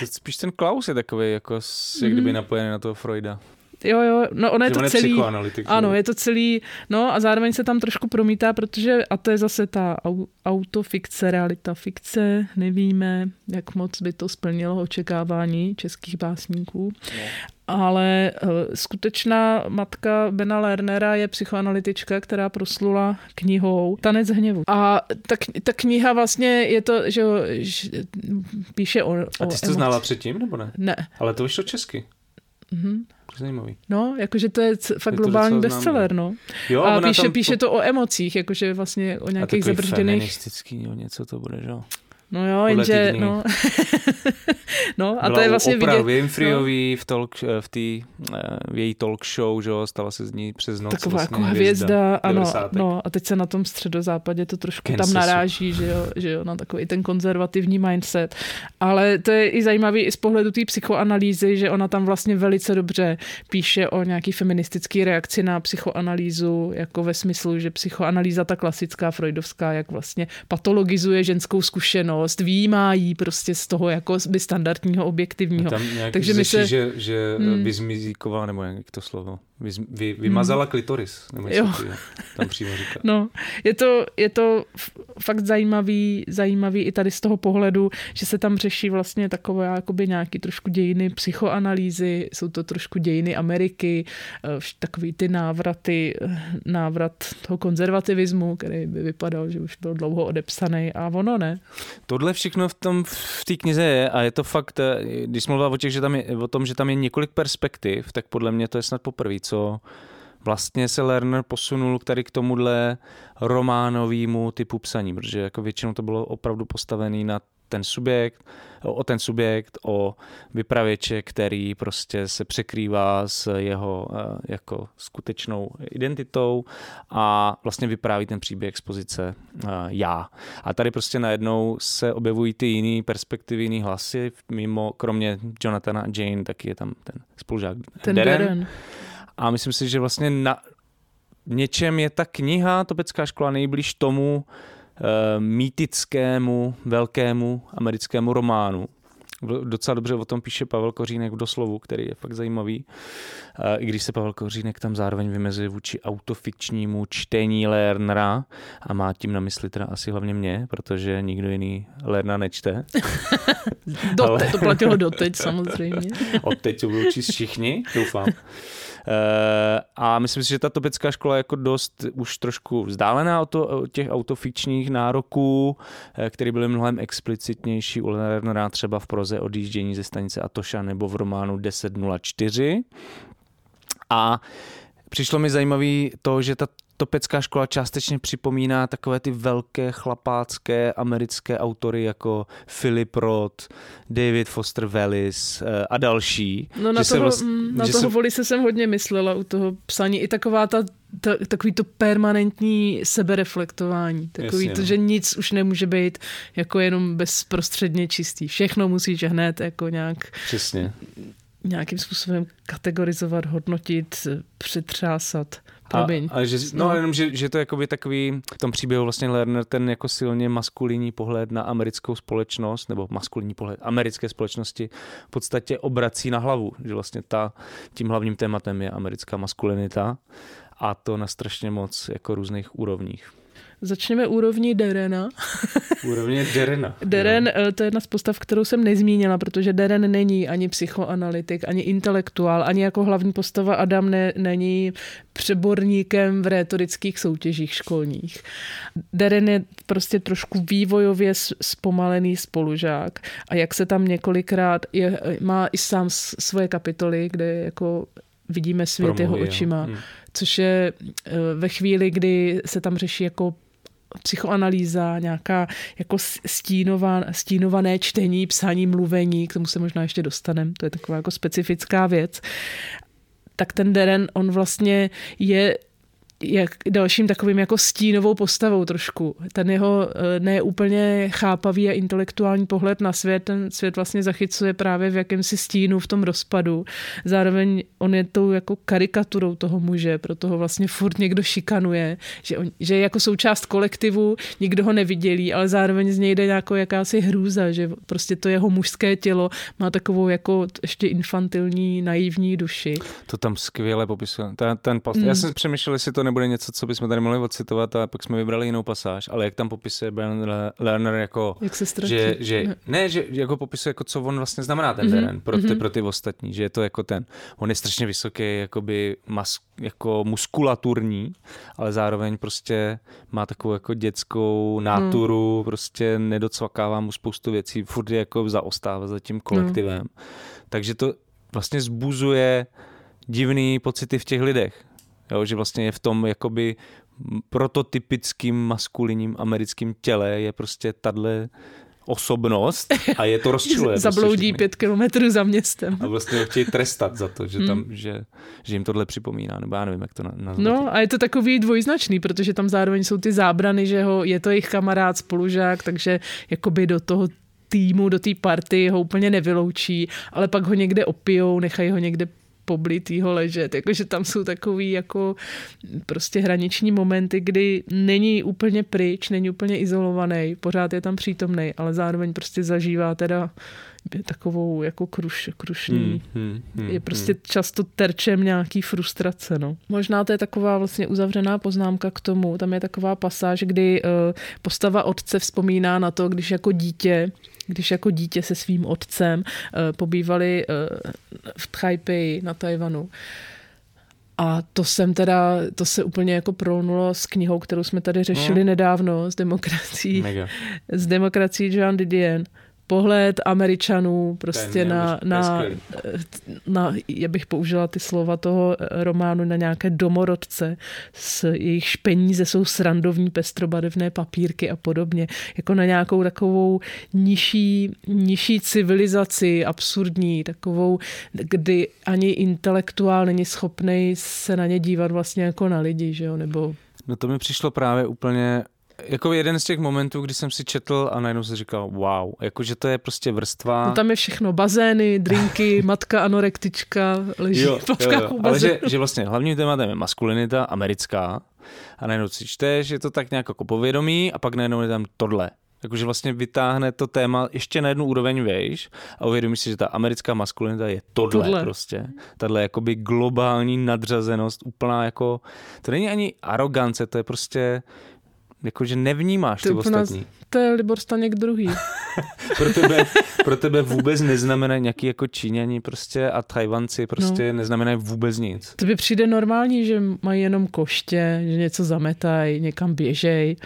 to spíš ten Klaus je takový, jako jak kdyby hmm. napojený na toho Freuda. Jo, jo, no ono je to celý, ano, je to celý, no a zároveň se tam trošku promítá, protože, a to je zase ta autofikce, realita fikce, nevíme, jak moc by to splnilo očekávání českých básníků, no. Ale uh, skutečná matka Bena Lernera je psychoanalytička, která proslula knihou Tanec hněvu. A ta, ta kniha vlastně je to, že, že píše o, o A ty jsi to znala předtím, nebo ne? Ne. Ale to vyšlo česky. Mm-hmm. Zajímavý. No, jakože to je fakt je globální bestseller, no. Jo, a píše, tam... píše to o emocích, jakože vlastně o nějakých zabržděných... A feministický, jo, něco to bude, že jo? No jo, jenže, no. (laughs) no a Byla to je vlastně vidět. Winfreyový no. v, talk, v, tý, eh, v její talk show, že jo, stala se z ní přes noc Taková vlastně jako hvězda, hvězda ano, no a teď se na tom středozápadě to trošku Kansasu. tam naráží, že jo, že jo, na takový ten konzervativní mindset. Ale to je i zajímavý i z pohledu té psychoanalýzy, že ona tam vlastně velice dobře píše o nějaký feministický reakci na psychoanalýzu, jako ve smyslu, že psychoanalýza ta klasická freudovská, jak vlastně patologizuje ženskou zkušenost zkušenost, výjímají prostě z toho jako by standardního objektivního. Tam Takže my se... že, že hmm. vyzmizíkovala, nebo jak to slovo? Vy, vy, vymazala hmm. klitoris, nebo jo. tam přímo říká. No, je to, je to fakt zajímavý, zajímavý i tady z toho pohledu, že se tam řeší vlastně takové jakoby nějaký trošku dějiny psychoanalýzy, jsou to trošku dějiny Ameriky, eh, takový ty návraty, eh, návrat toho konzervativismu, který by vypadal, že už byl dlouho odepsaný a ono ne. Tohle všechno v tom v té knize je a je to fakt, eh, když mluvila o, těch, že tam je, o tom, že tam je několik perspektiv, tak podle mě to je snad poprvé, co vlastně se Lerner posunul tady k tomuhle románovému typu psaní, protože jako většinou to bylo opravdu postavené na ten subjekt, o ten subjekt, o vypravěče, který prostě se překrývá s jeho eh, jako skutečnou identitou a vlastně vypráví ten příběh z pozice eh, já. A tady prostě najednou se objevují ty jiný perspektivy, jiný hlasy, mimo, kromě Jonathana a Jane, taky je tam ten spolužák ten Darren. Darren. A myslím si, že vlastně na něčem je ta kniha, Topecká škola, nejblíž tomu, Eh, mýtickému, velkému americkému románu. Docela dobře o tom píše Pavel Kořínek v doslovu, který je fakt zajímavý. Eh, I když se Pavel Kořínek tam zároveň vymezuje vůči autofikčnímu čtení Lernera a má tím na mysli teda asi hlavně mě, protože nikdo jiný Lerna nečte. (laughs) doteď, Ale... to platilo doteď samozřejmě. Od teď to budou číst všichni, doufám. Eh, a myslím si, že ta topická škola je jako dost už trošku vzdálená od, to, od těch autofikčních nároků, eh, které byly mnohem explicitnější u Lernera třeba v proze odjíždění ze stanice Atoša nebo v románu 1004. A přišlo mi zajímavý to, že ta topecká škola částečně připomíná takové ty velké chlapácké americké autory jako Philip Roth, David Foster Wallace eh, a další. No na toho, vlast, mm, na toho se... se jsem hodně myslela u toho psaní. I taková ta, ta takový to permanentní sebereflektování. Takový Jasně, to, no. že nic už nemůže být jako jenom bezprostředně čistý. Všechno musíš hned jako nějak... Přesně nějakým způsobem kategorizovat, hodnotit, přetřásat. Promiň. A, a že, no, no. jenom, že, že to je jakoby takový, v tom příběhu vlastně Lerner ten jako silně maskulinní pohled na americkou společnost, nebo maskulinní pohled americké společnosti v podstatě obrací na hlavu, že vlastně ta, tím hlavním tématem je americká maskulinita a to na strašně moc jako různých úrovních. Začněme úrovní Derena. (laughs) Úrovně Derena. Deren, no. to je jedna z postav, kterou jsem nezmínila, protože Deren není ani psychoanalytik, ani intelektuál, ani jako hlavní postava Adam ne, není přeborníkem v rétorických soutěžích školních. Deren je prostě trošku vývojově zpomalený spolužák a jak se tam několikrát, je, má i sám svoje kapitoly, kde jako vidíme svět Promluví, jeho očima, hmm. což je eh, ve chvíli, kdy se tam řeší jako psychoanalýza, nějaká jako stínová, stínované čtení, psání, mluvení, k tomu se možná ještě dostaneme, to je taková jako specifická věc. Tak ten Deren, on vlastně je jak dalším takovým jako stínovou postavou trošku. Ten jeho eh, neúplně chápavý a intelektuální pohled na svět, ten svět vlastně zachycuje právě v jakémsi stínu v tom rozpadu. Zároveň on je tou jako karikaturou toho muže, proto ho vlastně furt někdo šikanuje, že, on, že je jako součást kolektivu, nikdo ho nevidělí, ale zároveň z něj jde jako jakási hrůza, že prostě to jeho mužské tělo má takovou jako ještě infantilní, naivní duši. To tam skvěle popisuje. Ten, ten post. Mm. Já jsem přemýšlel, jestli to nebude něco, co bychom tady mohli ocitovat a pak jsme vybrali jinou pasáž, ale jak tam popisuje Brian Lerner jako, jak se ztratí. že, že ne. ne, že jako popisuje, jako co on vlastně znamená ten mm-hmm. terén pro ty, mm-hmm. pro ty ostatní, že je to jako ten, on je strašně vysoký, jakoby mas, jako muskulaturní, ale zároveň prostě má takovou jako dětskou náturu, mm. prostě nedocvakává mu spoustu věcí, furt je jako zaostává za tím kolektivem. Mm. Takže to vlastně zbuzuje divný pocity v těch lidech. Jo, že vlastně je v tom jakoby prototypickým maskulinním americkým těle je prostě tadle osobnost a je to rozčiluje. (laughs) Zabloudí prostě pět kilometrů za městem. A vlastně ho chtějí trestat za to, že, tam, hmm. že, že jim tohle připomíná, nebo já nevím, jak to nazvat. No a je to takový dvojznačný, protože tam zároveň jsou ty zábrany, že ho, je to jejich kamarád, spolužák, takže jakoby do toho týmu, do té party ho úplně nevyloučí, ale pak ho někde opijou, nechají ho někde poblitýho ležet. Jakože tam jsou takový jako prostě hraniční momenty, kdy není úplně pryč, není úplně izolovaný, pořád je tam přítomný, ale zároveň prostě zažívá teda takovou jako kruš, krušní. Hmm, hmm, hmm, je prostě hmm. často terčem nějaký frustrace. No. Možná to je taková vlastně uzavřená poznámka k tomu. Tam je taková pasáž, kdy uh, postava otce vzpomíná na to, když jako dítě když jako dítě se svým otcem uh, pobývali uh, v Taipei na Tajvanu. A to jsem teda, to se úplně jako prolnulo s knihou, kterou jsme tady řešili no. nedávno, s demokracií, Mega. s demokracií Jean Didier pohled Američanů prostě na, na, na, já bych použila ty slova toho románu, na nějaké domorodce, s jejich peníze jsou srandovní pestrobarevné papírky a podobně, jako na nějakou takovou nižší, nižší civilizaci, absurdní, takovou, kdy ani intelektuál není schopný se na ně dívat vlastně jako na lidi, že jo, nebo No to mi přišlo právě úplně jako jeden z těch momentů, kdy jsem si četl a najednou jsem říkal, wow, jakože to je prostě vrstva. No tam je všechno, bazény, drinky, (laughs) matka anorektička, leží jo, jo, jo. Ale že, že vlastně hlavním tématem je maskulinita americká a najednou si čteš, je to tak nějak jako povědomí a pak najednou je tam tohle. Jakože vlastně vytáhne to téma ještě na jednu úroveň vejš a uvědomíš si, že ta americká maskulinita je tohle, tohle. prostě. Tahle jakoby globální nadřazenost, úplná jako, to není ani arogance, to je prostě Jakože nevnímáš ty, ty ostatní. To je Libor Staněk druhý. (laughs) pro, tebe, pro tebe vůbec neznamená nějaký jako Číňani prostě a Tajvanci prostě no. neznamenají vůbec nic. To by přijde normální, že mají jenom koště, že něco zametají, někam běžej.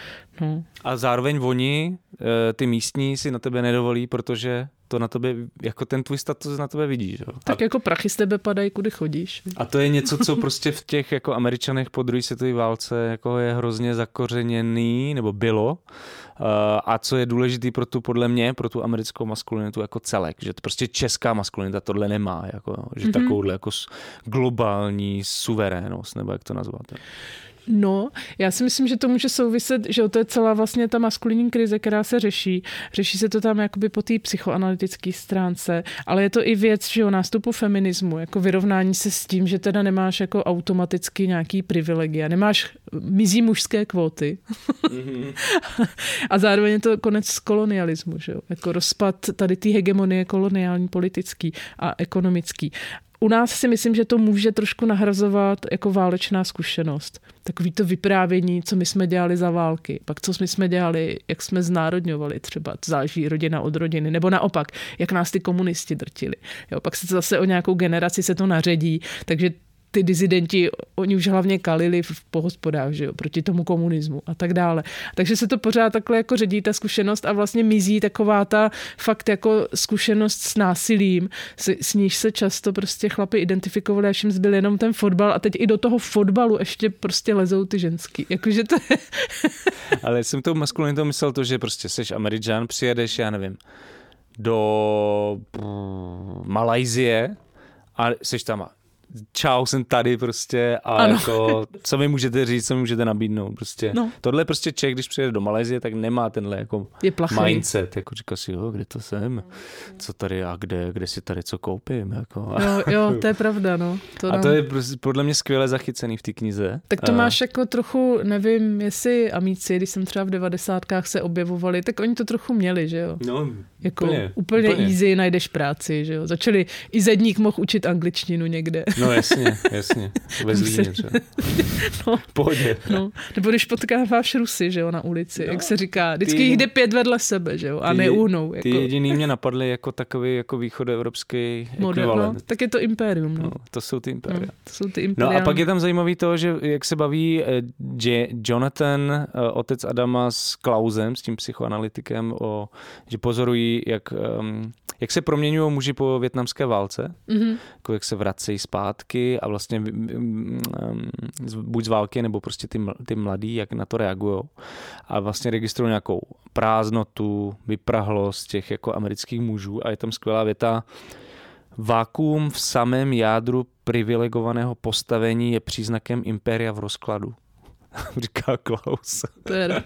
No. A zároveň oni, eh, ty místní, si na tebe nedovolí, protože to na tebe, jako ten tvůj status na tebe vidí. Že? Tak a, jako prachy z tebe padají, kudy chodíš. A to je něco, co prostě v těch jako američanech po druhé světové válce jako je hrozně zakořeněný, nebo bylo. A co je důležitý pro tu, podle mě, pro tu americkou maskulinitu jako celek, že to prostě česká maskulinita tohle nemá, jako, že mm-hmm. takovouhle jako globální suverénnost, nebo jak to nazvat. No, já si myslím, že to může souviset, že to je celá vlastně ta maskulinní krize, která se řeší. Řeší se to tam jakoby po té psychoanalytické stránce, ale je to i věc, že o nástupu feminismu, jako vyrovnání se s tím, že teda nemáš jako automaticky nějaký privilegia, nemáš mizí mužské kvóty. Mm-hmm. (laughs) a zároveň je to konec kolonialismu, že jo? jako rozpad tady té hegemonie koloniální, politický a ekonomický u nás si myslím, že to může trošku nahrazovat jako válečná zkušenost. Takový to vyprávění, co my jsme dělali za války, pak co my jsme dělali, jak jsme znárodňovali třeba, záží rodina od rodiny, nebo naopak, jak nás ty komunisti drtili. Jo, pak se to zase o nějakou generaci se to naředí, takže ty dizidenti, oni už hlavně kalili v pohospodách, že jo, proti tomu komunismu a tak dále. Takže se to pořád takhle jako ředí ta zkušenost a vlastně mizí taková ta fakt jako zkušenost s násilím, s, s níž se často prostě chlapi identifikovali, až jim zbyl jenom ten fotbal a teď i do toho fotbalu ještě prostě lezou ty ženský. Jakože to je... (laughs) Ale jsem tou maskulinitou myslel to, že prostě seš američan, přijedeš, já nevím, do Malajzie a seš tam čau, jsem tady prostě a ano. jako, co mi můžete říct, co mi můžete nabídnout prostě. No. Tohle prostě Čech, když přijede do Malézie, tak nemá tenhle jako je mindset, jako říká si, jo, kde to jsem, co tady a kde, kde si tady co koupím, jako. Jo, jo, (laughs) to je pravda, no. To a to je prostě podle mě skvěle zachycený v té knize. Tak to a... máš jako trochu, nevím, jestli amíci, když jsem třeba v devadesátkách se objevovali, tak oni to trochu měli, že jo. No, jako úplně, úplně, úplně. easy najdeš práci, že jo. Začali, i zedník mohl učit angličtinu někde. (laughs) No jasně, jasně. Ve Zlíně třeba. (laughs) no, Pohodě. No. Nebo když potkáváš Rusy, že jo, na ulici, no, jak se říká, vždycky ty, jich jde pět vedle sebe, že jo, a ty, neuhnou. Jako. Ty jediný mě (laughs) napadly jako takový jako východoevropský Model, ekvivalent. No, tak je to impérium, no. no to jsou ty impéria. No, to jsou ty impérium. No a pak je tam zajímavý to, že jak se baví eh, J- Jonathan, eh, otec Adama s Klausem, s tím psychoanalytikem, o, že pozorují, jak, um, jak se proměňují muži po větnamské válce, mm-hmm. jako jak se vracejí zpátky a vlastně um, buď z války, nebo prostě ty, ty mladí, jak na to reagují. A vlastně registrují nějakou prázdnotu, vyprahlost těch jako amerických mužů a je tam skvělá věta, Vákuum v samém jádru privilegovaného postavení je příznakem impéria v rozkladu. (laughs) Říká Klaus. to je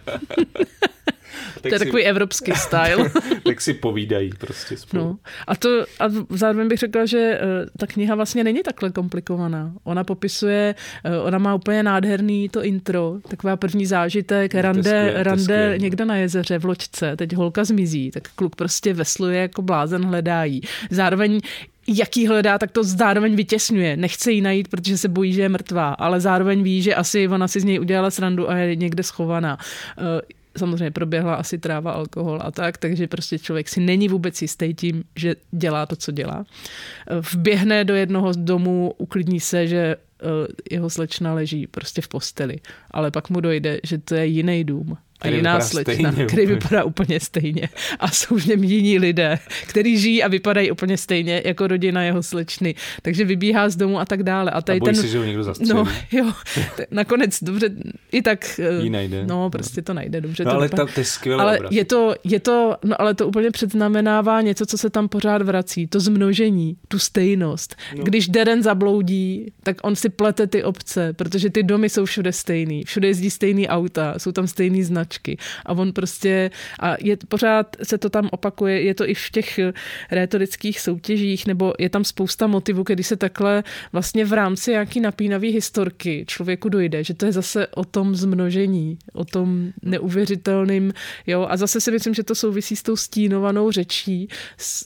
(laughs) takový evropský style. (laughs) tak si povídají prostě spolu. No. A, to, a zároveň bych řekla, že uh, ta kniha vlastně není takhle komplikovaná. Ona popisuje, uh, ona má úplně nádherný to intro, taková první zážitek, no, rande, skvěl, rande někde na jezeře v loďce, teď holka zmizí, tak kluk prostě vesluje jako blázen hledají. Zároveň jaký hledá, tak to zároveň vytěsňuje. Nechce ji najít, protože se bojí, že je mrtvá, ale zároveň ví, že asi ona si z něj udělala srandu a je někde schovaná. Uh, samozřejmě proběhla asi tráva, alkohol a tak, takže prostě člověk si není vůbec jistý tím, že dělá to, co dělá. Vběhne do jednoho z domů, uklidní se, že eh, jeho slečna leží prostě v posteli, ale pak mu dojde, že to je jiný dům jiná slečna, stejně, který úplně. vypadá úplně stejně. A jsou v něm jiní lidé, kteří žijí a vypadají úplně stejně jako rodina jeho slečny. Takže vybíhá z domu a tak dále. A, tady a ten, si, že ho někdo zastřelí. No, (laughs) jo. Nakonec, dobře, i tak... Eh, Jí najde. No, prostě to najde, dobře. No, to ale ta, to je skvělé Ale obraz. je to, je to, no ale to úplně předznamenává něco, co se tam pořád vrací. To zmnožení, tu stejnost. No. Když Deren zabloudí, tak on si plete ty obce, protože ty domy jsou všude stejný. Všude jezdí stejný auta, jsou tam stejný značky. A on prostě, a je, pořád se to tam opakuje, je to i v těch rétorických soutěžích, nebo je tam spousta motivů, kdy se takhle vlastně v rámci nějaký napínavý historky člověku dojde, že to je zase o tom zmnožení, o tom neuvěřitelným, jo, a zase si myslím, že to souvisí s tou stínovanou řečí,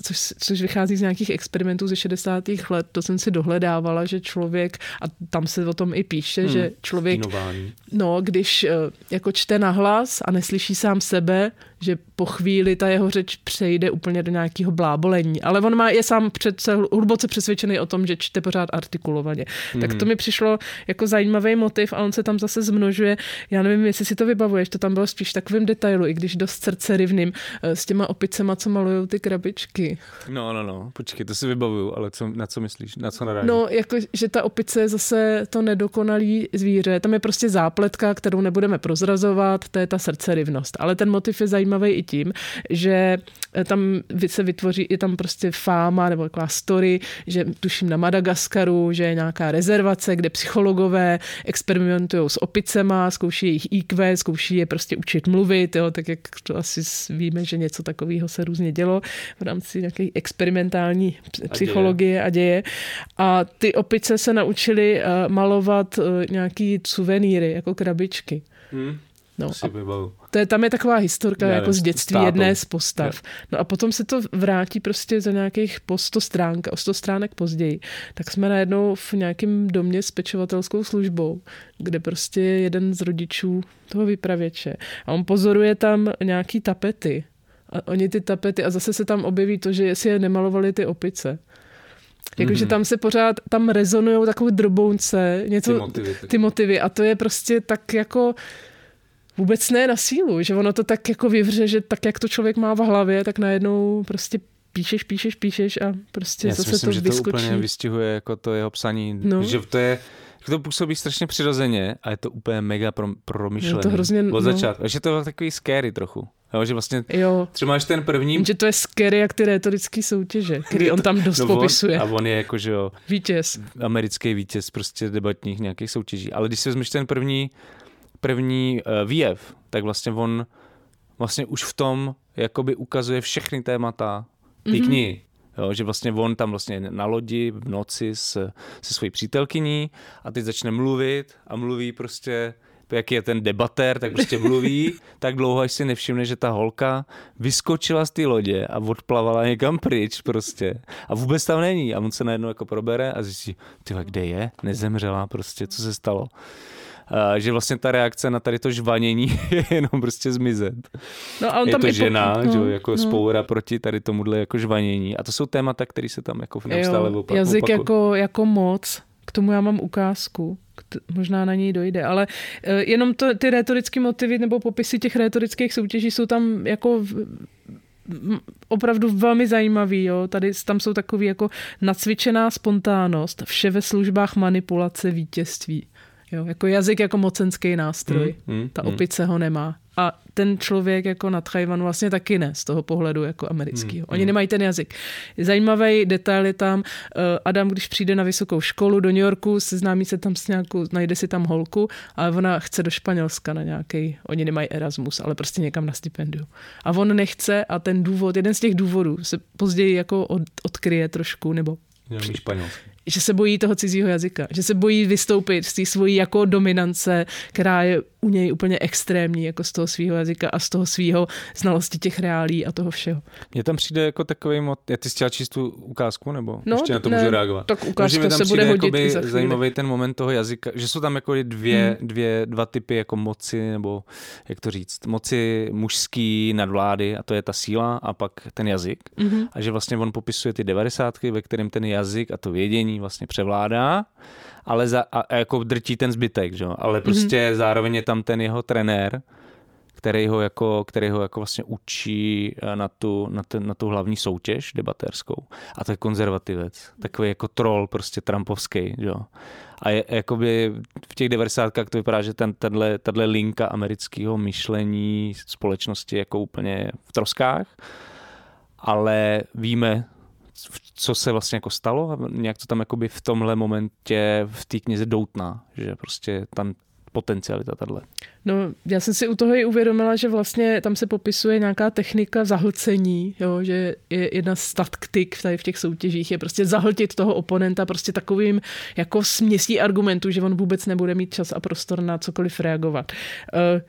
což, což vychází z nějakých experimentů ze 60. let, to jsem si dohledávala, že člověk, a tam se o tom i píše, hmm, že člověk, stínování. no, když eh, jako čte nahlas a neslyší sám sebe, že po chvíli ta jeho řeč přejde úplně do nějakého blábolení. Ale on má, je sám přece hluboce přesvědčený o tom, že čte pořád artikulovaně. Mm. Tak to mhm. mi přišlo jako zajímavý motiv a on se tam zase zmnožuje. Já nevím, jestli si to vybavuješ, to tam bylo spíš takovým detailu, i když dost srdce rivným, eh, s těma opicema, co malují ty krabičky. No, no, no, počkej, to si vybavuju, ale co, na co myslíš, na co narážíš? No, jako, že ta opice je zase to nedokonalý zvíře. Tam je prostě zápletka, kterou nebudeme prozrazovat, to je ta srdcerivnost. Ale ten motiv je zajímavý i tím, že tam se vytvoří, je tam prostě fáma nebo taková story, že tuším na Madagaskaru, že je nějaká rezervace, kde psychologové experimentují s opicema, zkouší jejich IQ, zkouší je prostě učit mluvit, jo, tak jak to asi víme, že něco takového se různě dělo v rámci nějaké experimentální psychologie a děje. A ty opice se naučily uh, malovat uh, nějaký suvenýry, jako krabičky. Hmm. No, si to je, tam je taková historka Já jako z dětství státu. jedné z postav. No a potom se to vrátí prostě za nějakých po 100 stránek, o 100 stránek později. Tak jsme najednou v nějakém domě s pečovatelskou službou, kde prostě je jeden z rodičů toho vypravěče. A on pozoruje tam nějaký tapety. A oni ty tapety, a zase se tam objeví to, že si je nemalovali ty opice. Jakože mm-hmm. tam se pořád, tam rezonují takové drobounce, něco, ty motivy, ty motivy. A to je prostě tak jako vůbec ne na sílu, že ono to tak jako vyvře, že tak, jak to člověk má v hlavě, tak najednou prostě píšeš, píšeš, píšeš a prostě Já zase myslím, to že vyskočí. to úplně vystihuje jako to jeho psaní, no. že to je, to působí strašně přirozeně a je to úplně mega pro, promyšlené. Je to hrozně, Od no. začátku. Že to je takový scary trochu. Jo, že vlastně jo. třeba máš ten první... Že to je scary jak ty retorické soutěže, (laughs) který on tam dost no popisuje. a on je jako, že jo... Vítěz. Americký vítěz prostě debatních nějakých soutěží. Ale když si vezmeš ten první první uh, výjev, tak vlastně on vlastně už v tom jakoby ukazuje všechny témata ty mm-hmm. knihy. Jo, že vlastně on tam vlastně na lodi v noci s, se svojí přítelkyní a teď začne mluvit a mluví prostě jak je ten debatér, tak prostě mluví (laughs) tak dlouho, až si nevšimne, že ta holka vyskočila z té lodě a odplavala někam pryč prostě. A vůbec tam není. A on se najednou jako probere a zjistí, ty kde je? Nezemřela prostě, co se stalo? Že vlastně ta reakce na tady to žvanění (laughs) je jenom prostě zmizet. No a on je tam to žena, po... no, že, jako no. spoura proti tady tomuhle jako žvanění. A to jsou témata, které se tam jako neustále opakují. Jazyk jako, jako moc, k tomu já mám ukázku možná na něj dojde, ale eh, jenom to, ty retorické motivy nebo popisy těch retorických soutěží jsou tam jako opravdu velmi zajímavý. Jo. Tady tam jsou takový jako nacvičená spontánnost, vše ve službách manipulace vítězství. Jo, jako jazyk jako mocenský nástroj. Mm, mm, Ta opice mm. ho nemá. A ten člověk jako na Tchajvanu vlastně taky ne z toho pohledu jako amerického. Mm, Oni mm. nemají ten jazyk. Zajímavý detail je tam, eh, Adam, když přijde na vysokou školu do New Yorku, seznámí se tam s nějakou, najde si tam holku, ale ona chce do Španělska na nějaký, oni nemají Erasmus, ale prostě někam na stipendium. A on nechce a ten důvod, jeden z těch důvodů se později jako od, odkryje trošku, nebo španělsky že se bojí toho cizího jazyka, že se bojí vystoupit z té svojí jako dominance, která je u něj úplně extrémní, jako z toho svého jazyka a z toho svého znalosti těch reálí a toho všeho. Mně tam přijde jako takový mod, já ty chtěla číst tu ukázku, nebo no, ještě na to ne, můžu reagovat? Tak ukázka se bude hodit i za zajímavý ten moment toho jazyka, že jsou tam jako dvě, hmm. dvě, dva typy jako moci, nebo jak to říct, moci mužský nadvlády a to je ta síla a pak ten jazyk. Hmm. A že vlastně on popisuje ty devadesátky, ve kterém ten jazyk a to vědění vlastně převládá, ale za, a, a jako drtí ten zbytek, že? ale prostě mm-hmm. zároveň je tam ten jeho trenér, který ho jako, který ho jako vlastně učí eh, na tu, na, ten, na tu hlavní soutěž debatérskou. A to je konzervativec, takový jako troll prostě trumpovský, jo. A je, jakoby v těch 90. to vypadá, že ten, tenhle, tenhle linka amerického myšlení společnosti jako úplně v troskách, ale víme, co se vlastně jako stalo a nějak to tam jakoby v tomhle momentě v té knize doutná, že prostě tam potencialita tahle. No, já jsem si u toho i uvědomila, že vlastně tam se popisuje nějaká technika zahlcení, jo, že je jedna z taktik tady v těch soutěžích, je prostě zahltit toho oponenta prostě takovým jako směsí argumentů, že on vůbec nebude mít čas a prostor na cokoliv reagovat. Uh,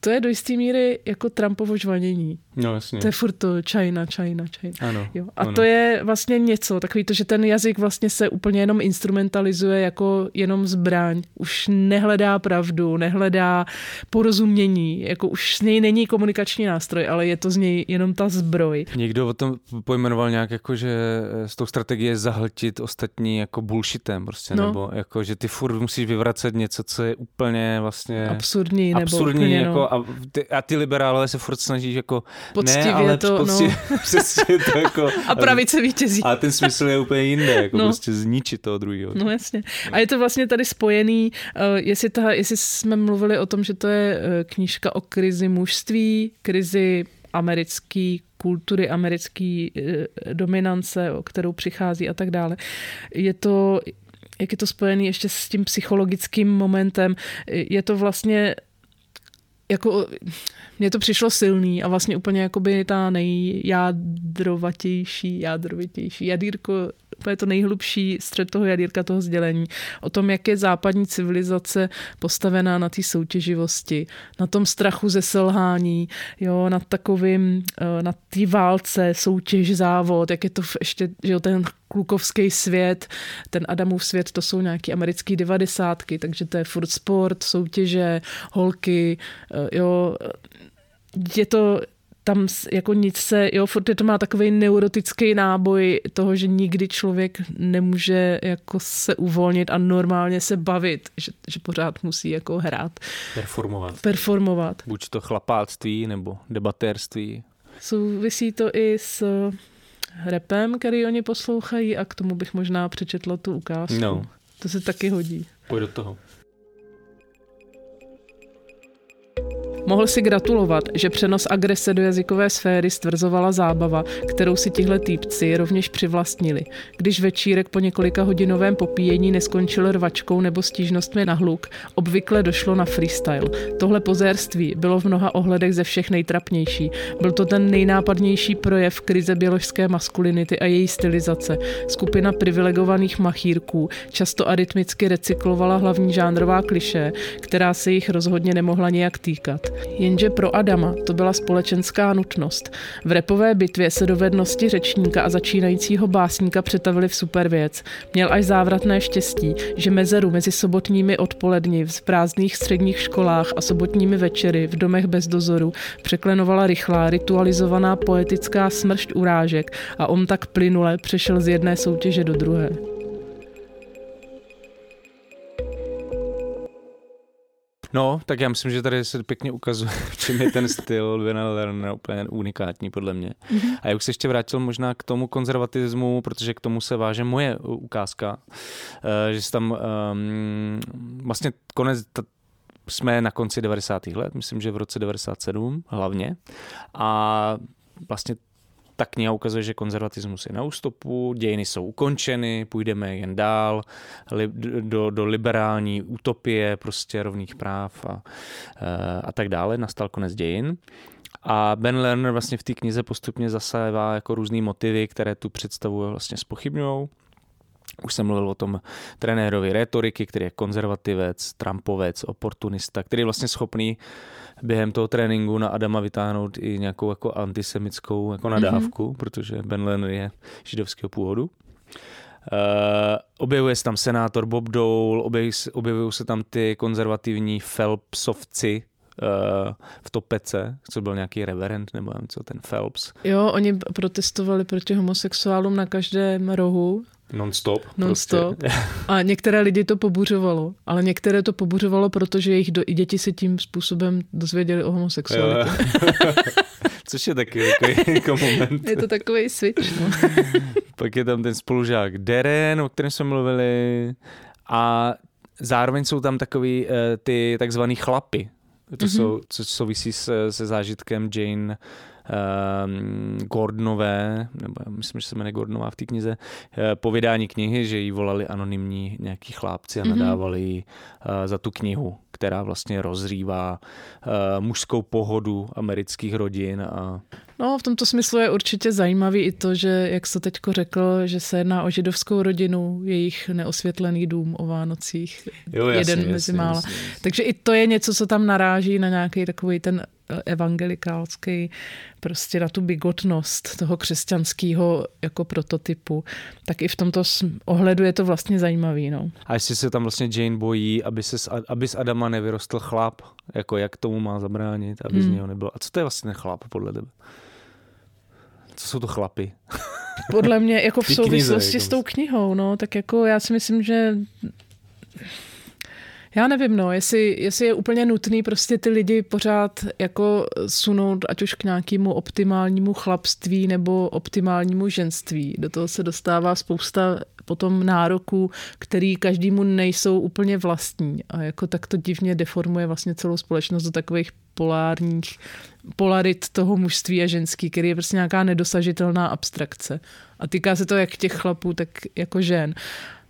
to je do jisté míry jako Trumpovo žvanění. No, jasně. To je furt to China, China, China. Ano, jo. A ano. to je vlastně něco, takový to, že ten jazyk vlastně se úplně jenom instrumentalizuje jako jenom zbraň. Už nehledá pravdu, nehledá porozumění, jako už z něj není komunikační nástroj, ale je to z něj jenom ta zbroj. Někdo o tom pojmenoval nějak jako, že s tou strategií je zahltit ostatní jako bullshitem prostě, no. nebo jako, že ty furt musíš vyvracet něco, co je úplně vlastně absurdní, nebo absurdní, úplně, jako, no. A, ty, a ty liberálové se furt snaží jako Poctivě ne, ale to, poctivě, no. (laughs) přesně to (laughs) jako, a pravice vítězí. A ten smysl je úplně jinde, jako no. prostě zničit toho druhého. No jasně. A je to vlastně tady spojený, uh, jestli, ta, jestli jsme mluvili o tom, že to je uh, knížka o krizi mužství, krizi americký kultury, americké uh, dominance, o kterou přichází a tak dále. Je to jak je to spojené ještě s tím psychologickým momentem, je to vlastně jako mně to přišlo silný a vlastně úplně jakoby ta nejjádrovatější, jádrovitější jadírko, je to nejhlubší střed toho jadírka toho sdělení. O tom, jak je západní civilizace postavená na té soutěživosti, na tom strachu ze selhání, jo, na takovým, eh, na té válce, soutěž, závod, jak je to ještě, že jo, ten klukovský svět, ten Adamův svět, to jsou nějaký americký devadesátky, takže to je furt sport, soutěže, holky, eh, jo, je to tam jako nic se, jo, furt to má takový neurotický náboj toho, že nikdy člověk nemůže jako se uvolnit a normálně se bavit, že, že pořád musí jako hrát. Performovat. Performovat. Buď to chlapáctví nebo debatérství. Souvisí to i s repem, který oni poslouchají a k tomu bych možná přečetla tu ukázku. No. To se taky hodí. Pojď do toho. Mohl si gratulovat, že přenos agrese do jazykové sféry stvrzovala zábava, kterou si tihle týpci rovněž přivlastnili. Když večírek po několika hodinovém popíjení neskončil rvačkou nebo stížnostmi na hluk, obvykle došlo na freestyle. Tohle pozérství bylo v mnoha ohledech ze všech nejtrapnější. Byl to ten nejnápadnější projev krize běložské maskulinity a její stylizace. Skupina privilegovaných machírků často arytmicky recyklovala hlavní žánrová kliše, která se jich rozhodně nemohla nějak týkat. Jenže pro Adama to byla společenská nutnost. V repové bitvě se dovednosti řečníka a začínajícího básníka přetavily v super věc. Měl až závratné štěstí, že mezeru mezi sobotními odpoledni v prázdných středních školách a sobotními večery v domech bez dozoru překlenovala rychlá, ritualizovaná poetická smršť urážek a on tak plynule přešel z jedné soutěže do druhé. No, tak já myslím, že tady se pěkně ukazuje, (laughs) v čem je ten styl Vina Lerner úplně unikátní podle mě. Mm-hmm. A já už se ještě vrátil možná k tomu konzervatismu, protože k tomu se váže moje ukázka, uh, že tam um, vlastně konec t- jsme na konci 90. let, myslím, že v roce 97 hlavně. A vlastně ta kniha ukazuje, že konzervatismus je na ústupu, dějiny jsou ukončeny, půjdeme jen dál li, do, do liberální utopie prostě rovných práv a, eh, a tak dále. Nastal konec dějin. A Ben Lerner vlastně v té knize postupně zasává jako různé motivy, které tu představu vlastně spochybňují. Už jsem mluvil o tom trenérovi retoriky, který je konzervativec, Trumpovec, oportunista, který je vlastně schopný během toho tréninku na Adama vytáhnout i nějakou jako antisemickou jako nadávku, mm-hmm. protože Ben Lennon je židovského původu. Uh, objevuje se tam senátor Bob Dole, objevují, objevují se tam ty konzervativní Phelpsovci, uh, v topece, co byl nějaký reverend nebo nevím co, ten Phelps. Jo, oni protestovali proti homosexuálům na každém rohu Non-stop. Non-stop. Prostě. A některé lidi to pobuřovalo, ale některé to pobuřovalo, protože jejich do, i děti se tím způsobem dozvěděli o homosexualitě. (laughs) Což je taky takový (laughs) jako moment. Je to takový switch. No. (laughs) Pak je tam ten spolužák Deren, o kterém jsme mluvili. A zároveň jsou tam takový uh, ty takzvaný chlapy. To mm-hmm. jsou, co souvisí se, se zážitkem Jane Gordonové, nebo myslím, že se jmenuje Gordonová v té knize, eh, po vydání knihy, že jí volali anonymní nějaký chlápci a mm-hmm. nadávali jí uh, za tu knihu, která vlastně rozrývá uh, mužskou pohodu amerických rodin. A... No, v tomto smyslu je určitě zajímavý i to, že, jak jsi teďko řekl, že se jedná o židovskou rodinu, jejich neosvětlený dům o Vánocích, jo, jasně, jeden mezi mála. Takže i to je něco, co tam naráží na nějaký takový ten evangelikálský, prostě na tu bigotnost toho křesťanského jako prototypu, tak i v tomto ohledu je to vlastně zajímavý. No. A jestli se tam vlastně Jane bojí, aby, se, aby z Adama nevyrostl chlap, jako jak tomu má zabránit, aby hmm. z něho nebylo. A co to je vlastně chlap podle tebe? Co jsou to chlapy? (laughs) Podle mě jako v souvislosti knize, s tou knihou, no, tak jako já si myslím, že já nevím, no, jestli, jestli je úplně nutný prostě ty lidi pořád jako sunout ať už k nějakému optimálnímu chlapství nebo optimálnímu ženství. Do toho se dostává spousta potom nároků, který každému nejsou úplně vlastní a jako tak to divně deformuje vlastně celou společnost do takových polárních polarit toho mužství a ženský, který je prostě nějaká nedosažitelná abstrakce. A týká se to jak těch chlapů, tak jako žen.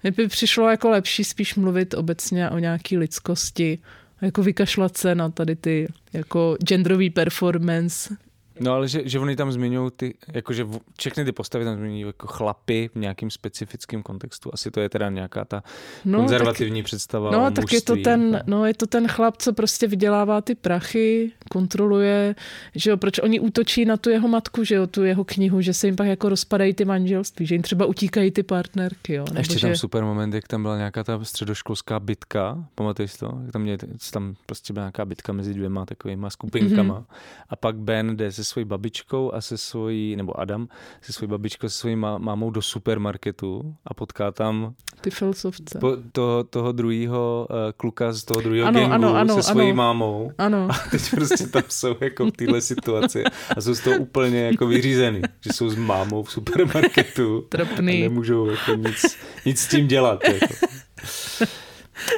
Mně by přišlo jako lepší spíš mluvit obecně o nějaký lidskosti, jako vykašlat se na tady ty jako genderový performance, No ale že, že oni tam zmiňují ty, jakože všechny ty postavy tam zmiňují jako chlapy v nějakým specifickém kontextu. Asi to je teda nějaká ta no, konzervativní tak, představa No tak je to, ten, no je to ten chlap, co prostě vydělává ty prachy, kontroluje, že jo, proč oni útočí na tu jeho matku, že jo, tu jeho knihu, že se jim pak jako rozpadají ty manželství, že jim třeba utíkají ty partnerky, jo. Nebo Ještě že... tam super moment, jak tam byla nějaká ta středoškolská bitka, pamatuješ to? Tam, mě, tam prostě byla nějaká bitka mezi dvěma takovýma skupinkama. Mm-hmm. A pak Ben jde se svojí babičkou a se svojí, nebo Adam, se svojí babičkou, se svojí mámou do supermarketu a potká tam ty filosofce. Po, toho, toho druhého uh, kluka z toho druhého gengu ano, ano, se svojí ano. mámou. Ano. A teď prostě tam jsou jako v téhle situaci a jsou z toho úplně jako vyřízený, že jsou s mámou v supermarketu Trpný. a nemůžou jako nic, nic s tím dělat. Jako.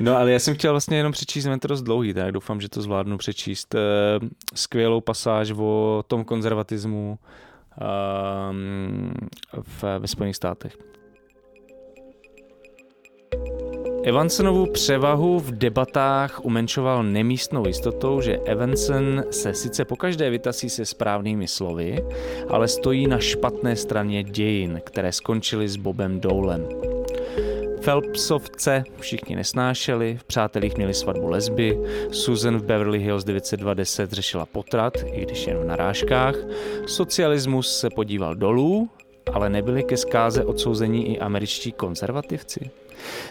No ale já jsem chtěl vlastně jenom přečíst, to dost dlouhý, tak doufám, že to zvládnu přečíst. Eh, skvělou pasáž o tom konzervatismu ehm, ve Spojených státech. Evansonovu převahu v debatách umenšoval nemístnou jistotou, že Evanson se sice pokaždé vytasí se správnými slovy, ale stojí na špatné straně dějin, které skončily s Bobem Doulem. Phelpsovce všichni nesnášeli, v přátelích měli svatbu lesby, Susan v Beverly Hills 920 řešila potrat, i když jen v narážkách, socialismus se podíval dolů, ale nebyli ke zkáze odsouzení i američtí konzervativci.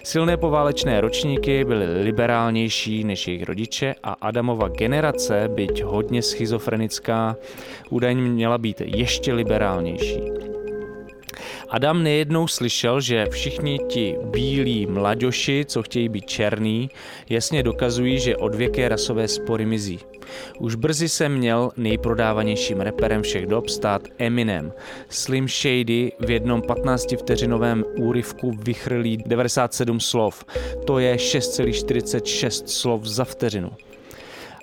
Silné poválečné ročníky byly liberálnější než jejich rodiče a Adamova generace, byť hodně schizofrenická, údajně měla být ještě liberálnější. Adam nejednou slyšel, že všichni ti bílí mladoši, co chtějí být černý, jasně dokazují, že odvěké rasové spory mizí. Už brzy se měl nejprodávanějším reperem všech dob stát Eminem. Slim Shady v jednom 15-vteřinovém úryvku vychrlí 97 slov. To je 6,46 slov za vteřinu.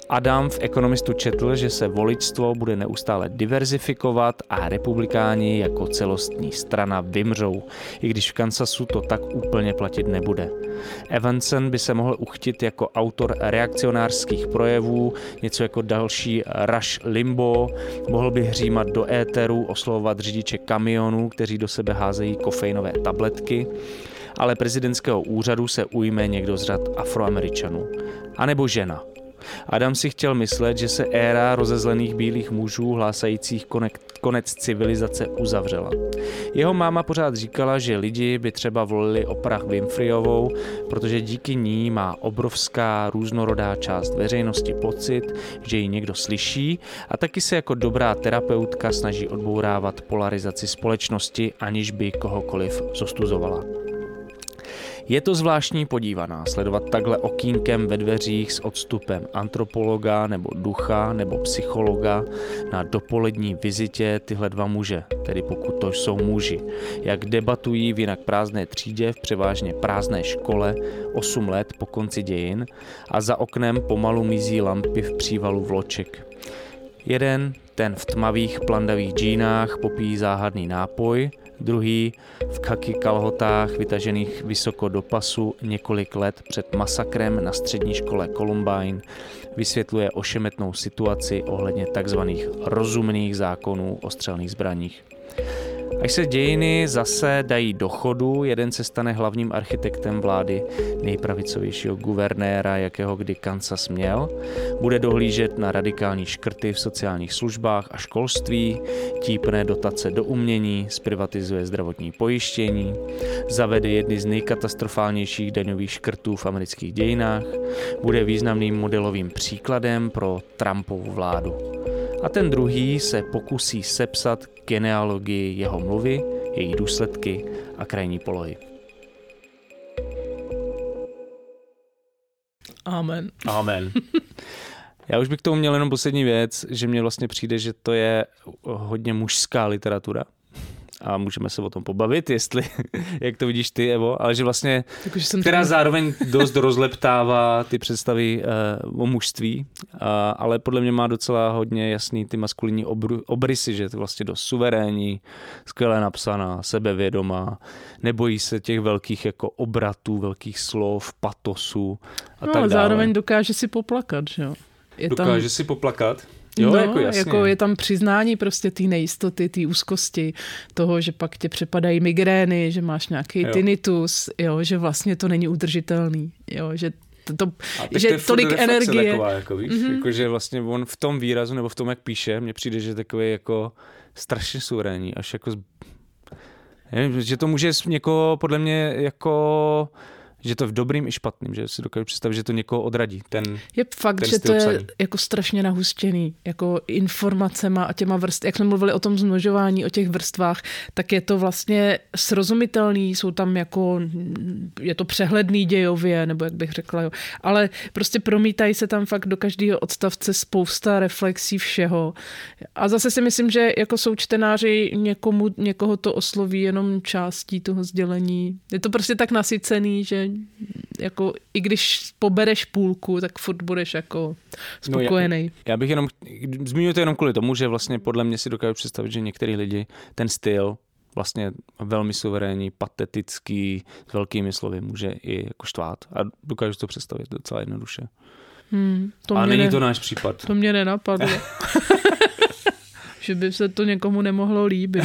Adam v Ekonomistu četl, že se voličstvo bude neustále diverzifikovat a republikáni jako celostní strana vymřou, i když v Kansasu to tak úplně platit nebude. Evanson by se mohl uchtit jako autor reakcionářských projevů, něco jako další Rush Limbo, mohl by hřímat do éteru, oslovovat řidiče kamionů, kteří do sebe házejí kofeinové tabletky, ale prezidentského úřadu se ujme někdo z řad afroameričanů. A nebo žena – Adam si chtěl myslet, že se éra rozezlených bílých mužů hlásajících konec civilizace uzavřela. Jeho máma pořád říkala, že lidi by třeba volili Oprah Winfreyovou, protože díky ní má obrovská různorodá část veřejnosti pocit, že ji někdo slyší a taky se jako dobrá terapeutka snaží odbourávat polarizaci společnosti, aniž by kohokoliv zostuzovala. Je to zvláštní podívaná sledovat takhle okýnkem ve dveřích s odstupem antropologa nebo ducha nebo psychologa na dopolední vizitě tyhle dva muže, tedy pokud to jsou muži, jak debatují v jinak prázdné třídě v převážně prázdné škole 8 let po konci dějin a za oknem pomalu mizí lampy v přívalu vloček. Jeden, ten v tmavých plandavých džínách popíjí záhadný nápoj, druhý v kaky kalhotách vytažených vysoko do pasu několik let před masakrem na střední škole Columbine vysvětluje ošemetnou situaci ohledně tzv. rozumných zákonů o střelných zbraních. Až se dějiny zase dají do chodu, jeden se stane hlavním architektem vlády nejpravicovějšího guvernéra, jakého kdy Kansas měl. Bude dohlížet na radikální škrty v sociálních službách a školství, típne dotace do umění, zprivatizuje zdravotní pojištění, zavede jedny z nejkatastrofálnějších daňových škrtů v amerických dějinách, bude významným modelovým příkladem pro Trumpovu vládu a ten druhý se pokusí sepsat genealogii jeho mluvy, její důsledky a krajní polohy. Amen. Amen. (laughs) Já už bych k tomu měl jenom poslední věc, že mně vlastně přijde, že to je hodně mužská literatura a můžeme se o tom pobavit, jestli, (laughs) jak to vidíš ty, Evo, ale že vlastně, jako, že jsem která tady... zároveň (laughs) dost rozleptává ty představy uh, o mužství, uh, ale podle mě má docela hodně jasný ty maskulinní obru, obrysy, že je to vlastně dost suverénní, skvěle napsaná, sebevědomá, nebojí se těch velkých jako obratů, velkých slov, patosu a no, tak dále. zároveň dokáže si poplakat, že jo? Je dokáže tam... si poplakat? Jo, no, jako, jasně. jako je tam přiznání prostě té nejistoty, té úzkosti, toho, že pak tě přepadají migrény, že máš nějaký jo. tinnitus, jo, že vlastně to není udržitelný, jo, že to, to, že to tolik energie. Taková, jako, víš, mm-hmm. jako, že vlastně on v tom výrazu nebo v tom, jak píše, mně přijde, že takový jako strašně suverénní, až jako nevím, že to může někoho podle mě jako že to je v dobrým i špatným, že si dokážu představit, že to někoho odradí. Ten, je fakt, ten že to je jako strašně nahustěný, jako informacema a těma vrst, jak jsme mluvili o tom zmnožování, o těch vrstvách, tak je to vlastně srozumitelný, jsou tam jako, je to přehledný dějově, nebo jak bych řekla, jo. ale prostě promítají se tam fakt do každého odstavce spousta reflexí všeho. A zase si myslím, že jako jsou čtenáři někomu, někoho to osloví jenom částí toho sdělení. Je to prostě tak nasycený, že jako i když pobereš půlku, tak furt budeš jako spokojený. No já, já bych jenom, zmínil to jenom kvůli tomu, že vlastně podle mě si dokážu představit, že některý lidi ten styl vlastně velmi suverénní, patetický, s velkými slovy může i jako štvát. A dokážu to představit docela jednoduše. Hmm, to A není ne, to náš případ. To mě nenapadlo. (laughs) (laughs) že by se to někomu nemohlo líbit.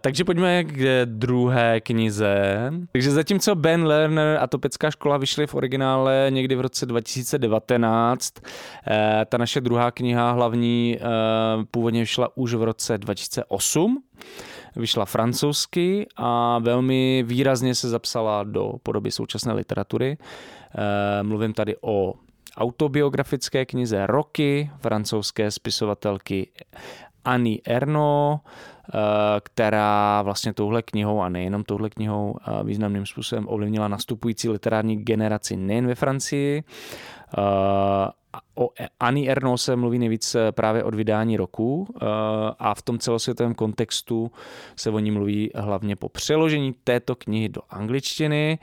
Takže pojďme k druhé knize. Takže zatímco Ben Lerner a Topecká škola vyšly v originále někdy v roce 2019, uh, eh, ta naše druhá kniha hlavní uh, původně vyšla už v roce 2008 vyšla francouzsky a velmi výrazně se zapsala do podoby současné literatury. Mluvím tady o autobiografické knize Roky francouzské spisovatelky Annie Erno, eh, která vlastně touhle knihou a nejenom touhle knihou eh, významným způsobem ovlivnila nastupující literární generaci nejen ve Francii. Eh, o Annie Erno se mluví nejvíc právě od vydání roku a v tom celosvětovém kontextu se o ní mluví hlavně po přeložení této knihy do angličtiny,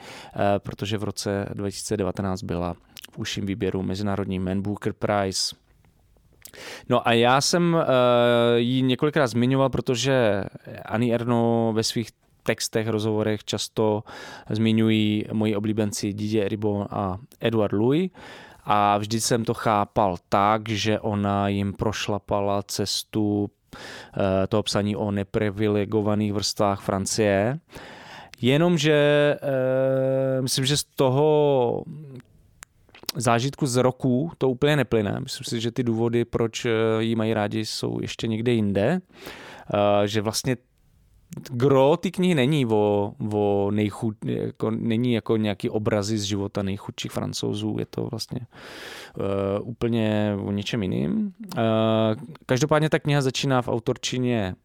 protože v roce 2019 byla v užším výběru Mezinárodní Man Booker Prize No a já jsem uh, ji několikrát zmiňoval, protože Ani Erno ve svých textech, rozhovorech často zmiňují moji oblíbenci Didier Ribon a Edward Louis a vždy jsem to chápal tak, že ona jim prošlapala cestu eh, toho psaní o neprivilegovaných vrstvách Francie. Jenomže e, myslím, že z toho zážitku z roku to úplně neplyne. Myslím si, že ty důvody, proč eh, jí mají rádi, jsou ještě někde jinde. Že vlastně gro ty knihy není o, o nejchud, jako, není jako nějaký obrazy z života nejchudších francouzů, je to vlastně uh, úplně o něčem jiným. Uh, každopádně ta kniha začíná v autorčině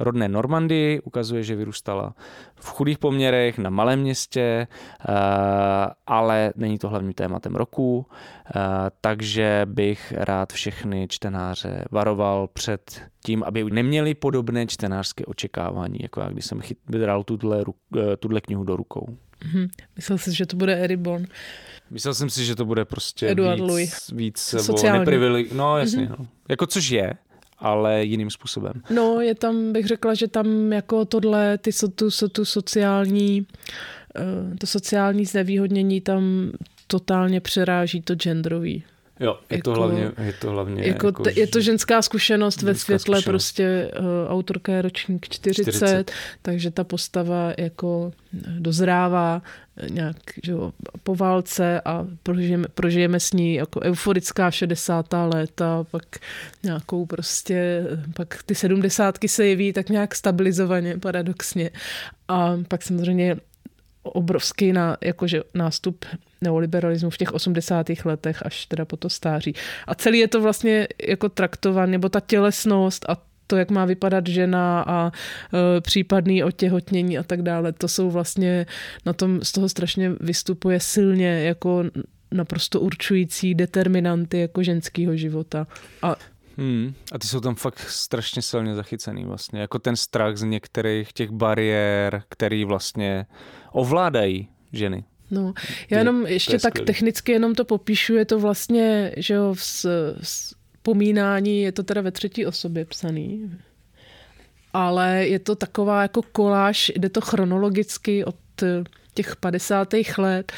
rodné Normandy, ukazuje, že vyrůstala v chudých poměrech na malém městě, uh, ale není to hlavním tématem roku, uh, takže bych rád všechny čtenáře varoval před tím, aby neměli podobné čtenářské očekávání, jako já, když jsem vydral tuhle, tuhle knihu do rukou. Mm-hmm. Myslel jsi, že to bude Eribon. Myslel jsem si, že to bude prostě Eduard víc, Louis. víc Sociální. No jasně, mm-hmm. no. Jako což je, ale jiným způsobem. No, je tam, bych řekla, že tam jako tohle, ty, tu, tu sociální, eh, to sociální znevýhodnění tam totálně přeráží to genderový. Jo, je jako, to hlavně, je to hlavně jako, jako je to ženská zkušenost ženská ve světle zkušenost. prostě uh, autorka je ročník 40, 40, takže ta postava jako dozrává nějak že jo, po válce a prožijeme, prožijeme s ní jako euforická 60. léta, pak nějakou prostě, pak ty sedmdesátky se jeví tak nějak stabilizovaně, paradoxně. A pak samozřejmě obrovský na, jakože nástup neoliberalismu v těch 80. letech až teda po to stáří. A celý je to vlastně jako traktovaný, nebo ta tělesnost a to, jak má vypadat žena a e, případný otěhotnění a tak dále, to jsou vlastně na tom, z toho strašně vystupuje silně jako naprosto určující determinanty jako ženského života. A Hmm. A ty jsou tam fakt strašně silně zachycený vlastně. Jako ten strach z některých těch bariér, který vlastně ovládají ženy. No, já jenom ještě tak skvělý. technicky jenom to popíšu, je to vlastně, že jo, v, v pomínání, je to teda ve třetí osobě psaný, ale je to taková jako koláž, jde to chronologicky od těch 50. let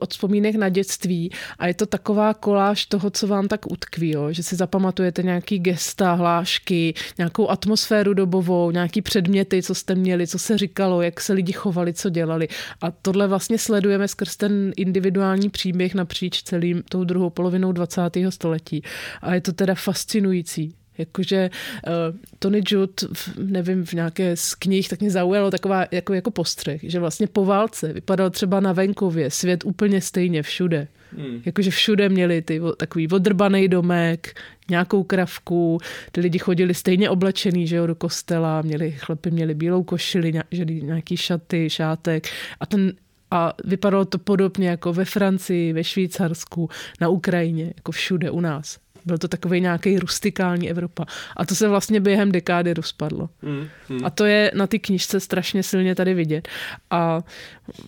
od vzpomínek na dětství a je to taková koláž toho, co vám tak utkví, jo? že si zapamatujete nějaký gesta, hlášky, nějakou atmosféru dobovou, nějaký předměty, co jste měli, co se říkalo, jak se lidi chovali, co dělali. A tohle vlastně sledujeme skrz ten individuální příběh napříč celým tou druhou polovinou 20. století. A je to teda fascinující. Jakože uh, Tony Judd, nevím, v nějaké z knih, tak mě zaujalo taková jako, jako postřeh, že vlastně po válce vypadal třeba na venkově svět úplně stejně všude. Hmm. Jakože všude měli ty takový odrbaný domek, nějakou kravku, ty lidi chodili stejně oblečený, že jo, do kostela, měli, chlapy měli bílou košili, nějaký šaty, šátek a ten a vypadalo to podobně jako ve Francii, ve Švýcarsku, na Ukrajině, jako všude u nás. Byl to takový nějaký rustikální Evropa. A to se vlastně během dekády rozpadlo. Mm, mm. A to je na ty knižce strašně silně tady vidět. A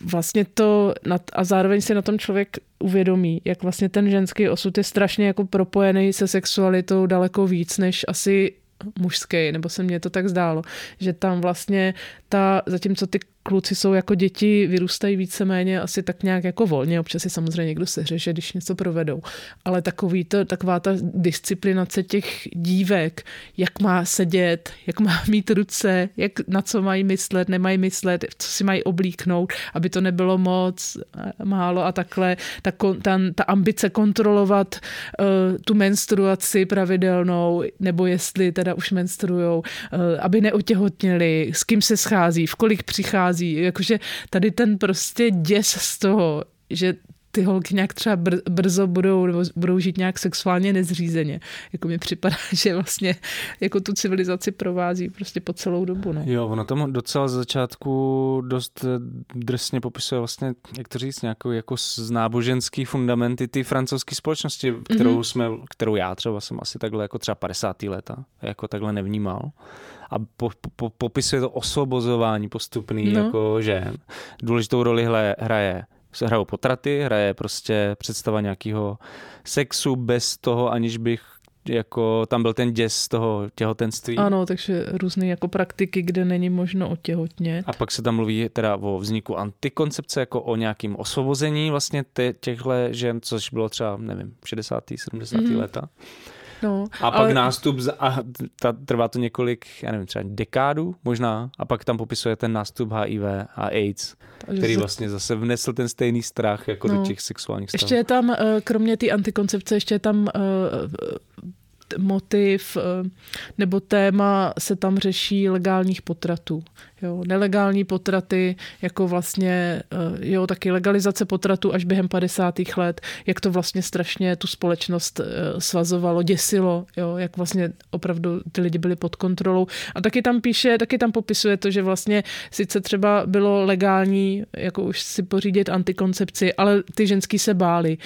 vlastně to, a zároveň si na tom člověk uvědomí, jak vlastně ten ženský osud je strašně jako propojený se sexualitou daleko víc, než asi mužský, nebo se mně to tak zdálo, že tam vlastně ta, zatímco ty kluci jsou jako děti, vyrůstají víceméně asi tak nějak jako volně, občas si samozřejmě někdo seřeže, když něco provedou, ale takový to, taková ta disciplinace těch dívek, jak má sedět, jak má (laughs) mít ruce, jak na co mají myslet, nemají myslet, co si mají oblíknout, aby to nebylo moc, málo a takhle, ta, ta, ta ambice kontrolovat uh, tu menstruaci pravidelnou, nebo jestli teda už menstruujou, uh, aby neotěhotněli, s kým se schází, v kolik přichází, jakože tady ten prostě děs z toho, že ty holky nějak třeba br- brzo budou, nebo budou žít nějak sexuálně nezřízeně. Jako mi připadá, (laughs) že vlastně jako tu civilizaci provází prostě po celou dobu. No. Jo, ono tam docela z začátku dost eh, drsně popisuje vlastně, jak to říct, nějakou jako z náboženský fundamenty ty francouzské společnosti, kterou mm-hmm. jsme, kterou já třeba jsem asi takhle jako třeba 50. leta jako takhle nevnímal a po, po, popisuje to osvobozování postupný no. jako žen. Důležitou roli hle, hraje hrajou potraty, hraje prostě představa nějakého sexu bez toho, aniž bych jako tam byl ten děs z toho těhotenství. Ano, takže různé jako praktiky, kde není možno otěhotnět. A pak se tam mluví teda o vzniku antikoncepce, jako o nějakým osvobození vlastně těchto žen, což bylo třeba, nevím, 60. 70. Mm. leta. No, a pak ale... nástup, z, a ta, trvá to několik, já nevím, třeba dekádu možná, a pak tam popisuje ten nástup HIV a AIDS, Takže který vlastně zase vnesl ten stejný strach jako no. do těch sexuálních stavů. Ještě je tam, eh, kromě té antikoncepce, ještě je tam uh, motiv eh, nebo téma se tam řeší legálních potratů. Jo, nelegální potraty, jako vlastně, eh, jo, taky legalizace potratu až během 50. let, jak to vlastně strašně tu společnost eh, svazovalo, děsilo, jo, jak vlastně opravdu ty lidi byli pod kontrolou. A taky tam píše, taky tam popisuje to, že vlastně sice třeba bylo legální, jako už si pořídit antikoncepci, ale ty ženský se báli,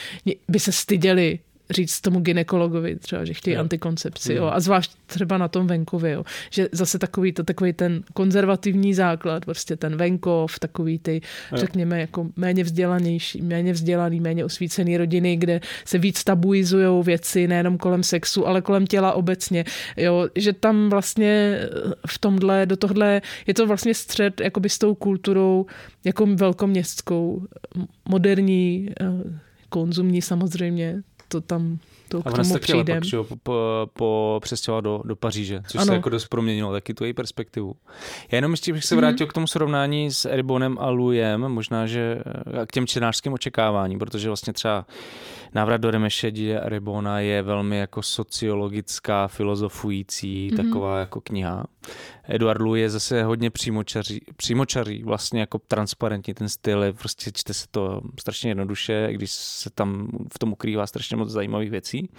by se styděli, říct tomu ginekologovi třeba, že chtějí jo. antikoncepci, jo. a zvlášť třeba na tom venkově, jo. že zase takový, to, takový ten konzervativní základ, prostě ten venkov, takový ty, jo. řekněme, jako méně vzdělanější, méně vzdělaný, méně osvícený rodiny, kde se víc tabuizují věci, nejenom kolem sexu, ale kolem těla obecně, jo, že tam vlastně v tomhle, do tohle, je to vlastně střed jakoby s tou kulturou jako velkoměstskou, moderní, eh, konzumní samozřejmě, to tam to a k tomu přijdem. Pak, po, po, po přestěhovala do, do Paříže, což ano. se jako dost proměnilo taky tu její perspektivu. Já jenom ještě bych se vrátil mm-hmm. k tomu srovnání s Eribonem a Lujem, možná, že k těm čtenářským očekáváním, protože vlastně třeba Návrat do Remešedi a Ribona je velmi jako sociologická, filozofující mm-hmm. taková jako kniha. Eduard Louis je zase hodně přímočaří, přímočaří, vlastně jako transparentní ten styl, je prostě čte se to strašně jednoduše, když se tam v tom ukrývá strašně moc zajímavých věcí.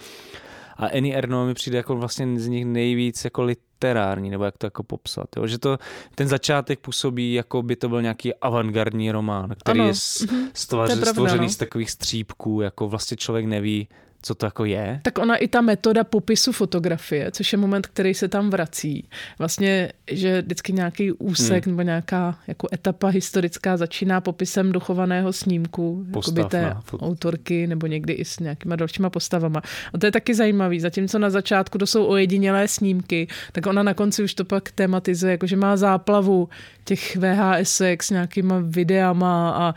A Annie Erno mi přijde jako vlastně z nich nejvíc jako literární, nebo jak to jako popsat. Jo? Že to, ten začátek působí, jako by to byl nějaký avantgardní román, který ano. je mhm. stvař, je stvořený no. z takových střípků, jako vlastně člověk neví, co to jako je. Tak ona i ta metoda popisu fotografie, což je moment, který se tam vrací. Vlastně, že vždycky nějaký úsek hmm. nebo nějaká jako etapa historická začíná popisem dochovaného snímku Postav té fot... autorky nebo někdy i s nějakýma dalšíma postavama. A to je taky zajímavý. Zatímco na začátku to jsou ojedinělé snímky, tak ona na konci už to pak tematizuje, jako že má záplavu těch VHS s nějakýma videama a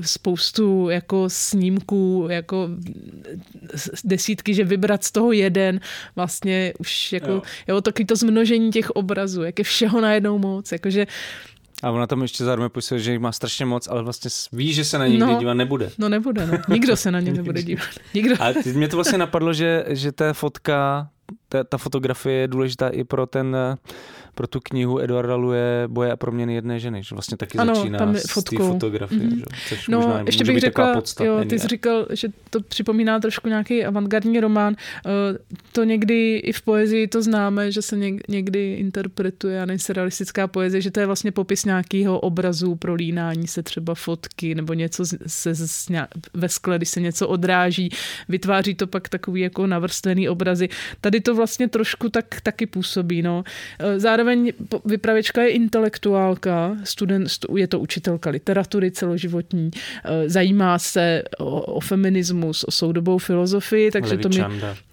spoustu jako snímků, jako desítky, že vybrat z toho jeden, vlastně už jako, jo, jo taky to zmnožení těch obrazů, jak je všeho najednou moc, jakože a ona tam ještě zároveň popisuje, že jich má strašně moc, ale vlastně ví, že se na ně no, dívat nebude. No nebude, no. Nikdo se na ně nebude (laughs) dívat. Nikdo. A mě to vlastně napadlo, že, že ta fotka, ta, ta fotografie je důležitá i pro ten pro tu knihu Eduarda Luje Boje a proměny jedné ženy, že vlastně taky ano, začíná tam je s té fotografie, mm-hmm. že? což no, možná ještě bych řekla, jo, ty jsi říkal, že to připomíná trošku nějaký avantgardní román. Eh, to někdy i v poezii to známe, že se někdy interpretuje, a nejsi realistická poezie, že to je vlastně popis nějakého obrazu, prolínání se třeba fotky nebo něco se, se ve skle, když se něco odráží, vytváří to pak takový jako navrstvený obrazy. Tady to vlastně trošku tak taky působí. No. Eh, zároveň zároveň vypravěčka je intelektuálka, student, je to učitelka literatury celoživotní, eh, zajímá se o, o feminismus, o soudobou filozofii, takže to mi...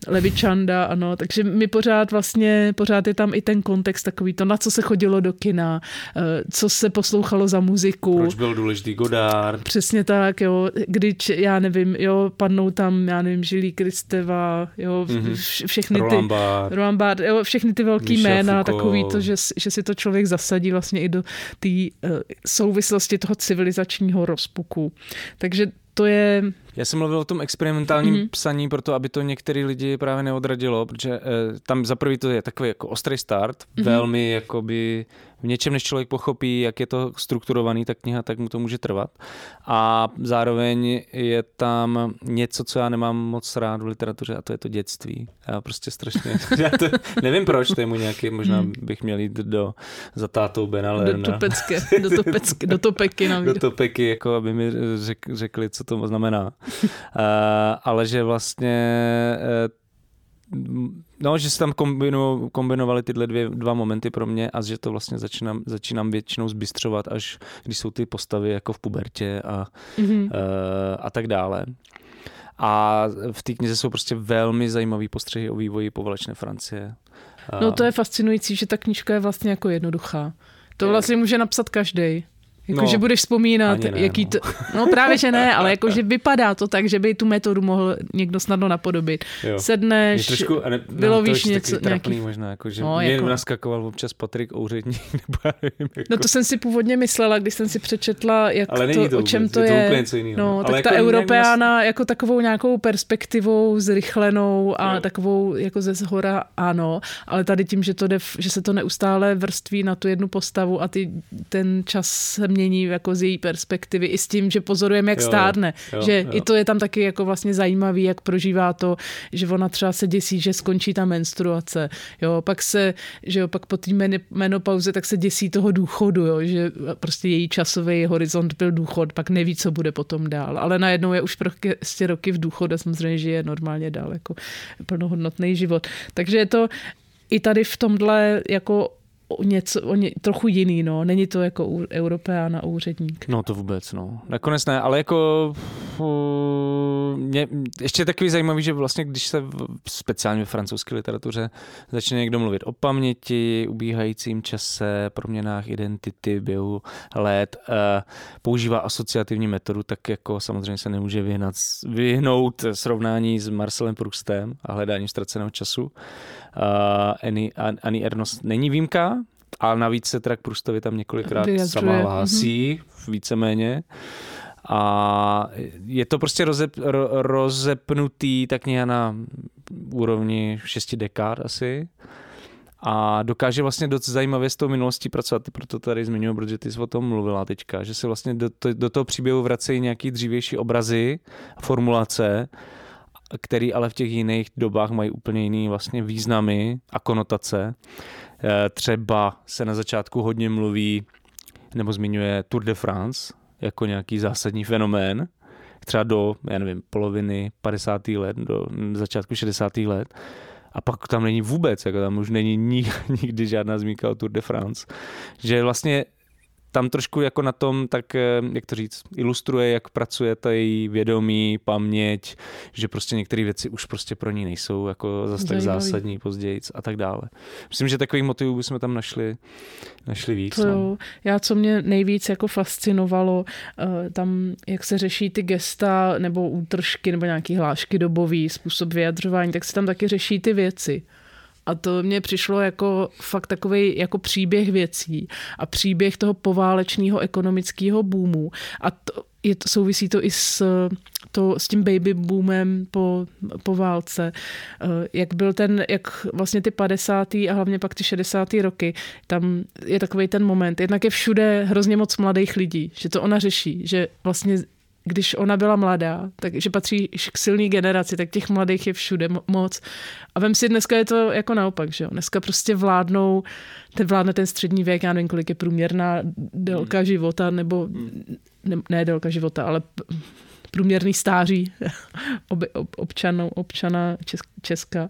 Čanda. Levi Čanda, ano, takže mi pořád vlastně, pořád je tam i ten kontext takový to, na co se chodilo do kina, eh, co se poslouchalo za muziku. Proč byl důležitý Godard. Přesně tak, jo, když, já nevím, jo, padnou tam, já nevím, Žilí Kristeva, jo, mm-hmm. všechny Roland ty... Barth. Roland Barth, jo, všechny ty velký Michel jména, Foucault. takový to, že, že si to člověk zasadí vlastně i do té uh, souvislosti toho civilizačního rozpuku. Takže to je já jsem mluvil o tom experimentálním mm-hmm. psaní, proto aby to některý lidi právě neodradilo, protože eh, tam za prvý to je takový jako ostrý start, mm-hmm. velmi jakoby v něčem, než člověk pochopí, jak je to strukturovaný, ta kniha, tak mu to může trvat. A zároveň je tam něco, co já nemám moc rád v literatuře a to je to dětství. Já prostě strašně, (laughs) já to, nevím proč, to je mu nějaký, možná hmm. bych měl jít do, za tátou Benalerna. Do topecké, do, topecké, do topeky. (laughs) Do topeky, jako aby mi řek, řekli, co to znamená. uh, (laughs) ale že vlastně uh, No, že se tam kombinu, kombinovaly tyhle dvě, dva momenty pro mě a že to vlastně začínám, začínám většinou zbystřovat, až když jsou ty postavy jako v pubertě a, mm-hmm. uh, a tak dále. A v té knize jsou prostě velmi zajímavé postřehy o vývoji poválečné Francie. No to je fascinující, že ta knížka je vlastně jako jednoduchá. To vlastně může napsat každý. Jako, no, že budeš vzpomínat, ne, jaký no. to... No právě, že ne, (laughs) ale jako, že vypadá to tak, že by tu metodu mohl někdo snadno napodobit. Jo. Sedneš, trošku, ne, no, vylovíš to něco, nějaký... možná, jako, že no, mě jako... naskakoval občas Patrik Ouředník, (laughs) nebo já nevím, jako... No to jsem si původně myslela, když jsem si přečetla, jak ale to, to, o čem to je. je. To je no, tak jako ta Europeána jako takovou nějakou perspektivou zrychlenou a jo. takovou jako ze zhora ano, ale tady tím, že, to jde, že se to neustále vrství na tu jednu postavu a ty, ten čas se mění jako z její perspektivy i s tím, že pozorujeme, jak jo, stárne. Jo, že jo. i to je tam taky jako vlastně zajímavý, jak prožívá to, že ona třeba se děsí, že skončí ta menstruace. Jo, pak se, že jo, pak po té menopauze tak se děsí toho důchodu, jo, že prostě její časový horizont byl důchod, pak neví, co bude potom dál. Ale najednou je už prostě roky v důchodu a samozřejmě žije normálně dál, jako plnohodnotný život. Takže je to i tady v tomhle jako o něco, o ně, trochu jiný, no. Není to jako u, Europeána úředník. No to vůbec, no. Nakonec ne, ale jako mě, ještě je takový zajímavý, že vlastně když se v, speciálně ve francouzské literatuře začne někdo mluvit o paměti, ubíhajícím čase, proměnách identity, běhu let, uh, používá asociativní metodu, tak jako samozřejmě se nemůže vyhnat, vyhnout srovnání s Marcelem Proustem a hledáním ztraceného času. Uh, Annie, Annie Ernst není výjimka, ale navíc se teda k Prustovi tam několikrát Vyjadřuje. sama hlásí, mm-hmm. víceméně. A je to prostě rozep, ro, rozepnutý ta kniha na úrovni šesti dekád asi. A dokáže vlastně dost zajímavě s tou minulostí pracovat, proto tady zmiňuji, protože ty jsi o tom mluvila teďka, že se vlastně do, to, do toho příběhu vracejí nějaký dřívější obrazy, formulace, který ale v těch jiných dobách mají úplně jiný vlastně významy a konotace. Eh, třeba se na začátku hodně mluví nebo zmiňuje Tour de France jako nějaký zásadní fenomén, třeba do, já nevím, poloviny 50. let, do začátku 60. let. A pak tam není vůbec, jako tam už není (laughs) nikdy žádná zmínka o Tour de France. Že vlastně tam trošku jako na tom, tak eh, jak to říct, ilustruje, jak pracuje ta její vědomí, paměť, že prostě některé věci už prostě pro ní nejsou jako zase tak zásadní později a tak dále. Myslím, že takových motivů bychom tam našli, našli víc. To no. Já, co mě nejvíc jako fascinovalo, eh, tam, jak se řeší ty gesta nebo útržky nebo nějaký hlášky dobový, způsob vyjadřování, tak se tam taky řeší ty věci. A to mně přišlo jako fakt takový jako příběh věcí a příběh toho poválečného ekonomického boomu. A to, je to, souvisí to i s, to, s tím baby boomem po, po válce. Eh, jak byl ten, jak vlastně ty 50. a hlavně pak ty 60. roky, tam je takový ten moment. Jednak je všude hrozně moc mladých lidí, že to ona řeší, že vlastně když ona byla mladá, takže patří k silné generaci, tak těch mladých je všude moc. A vem si, dneska je to jako naopak, že jo? Dneska prostě vládnou, ten vládne ten střední věk, já nevím, kolik je průměrná délka hmm. života, nebo hmm. ne, ne délka života, ale průměrný stáří (laughs) ob, ob, občanou, občana Česka,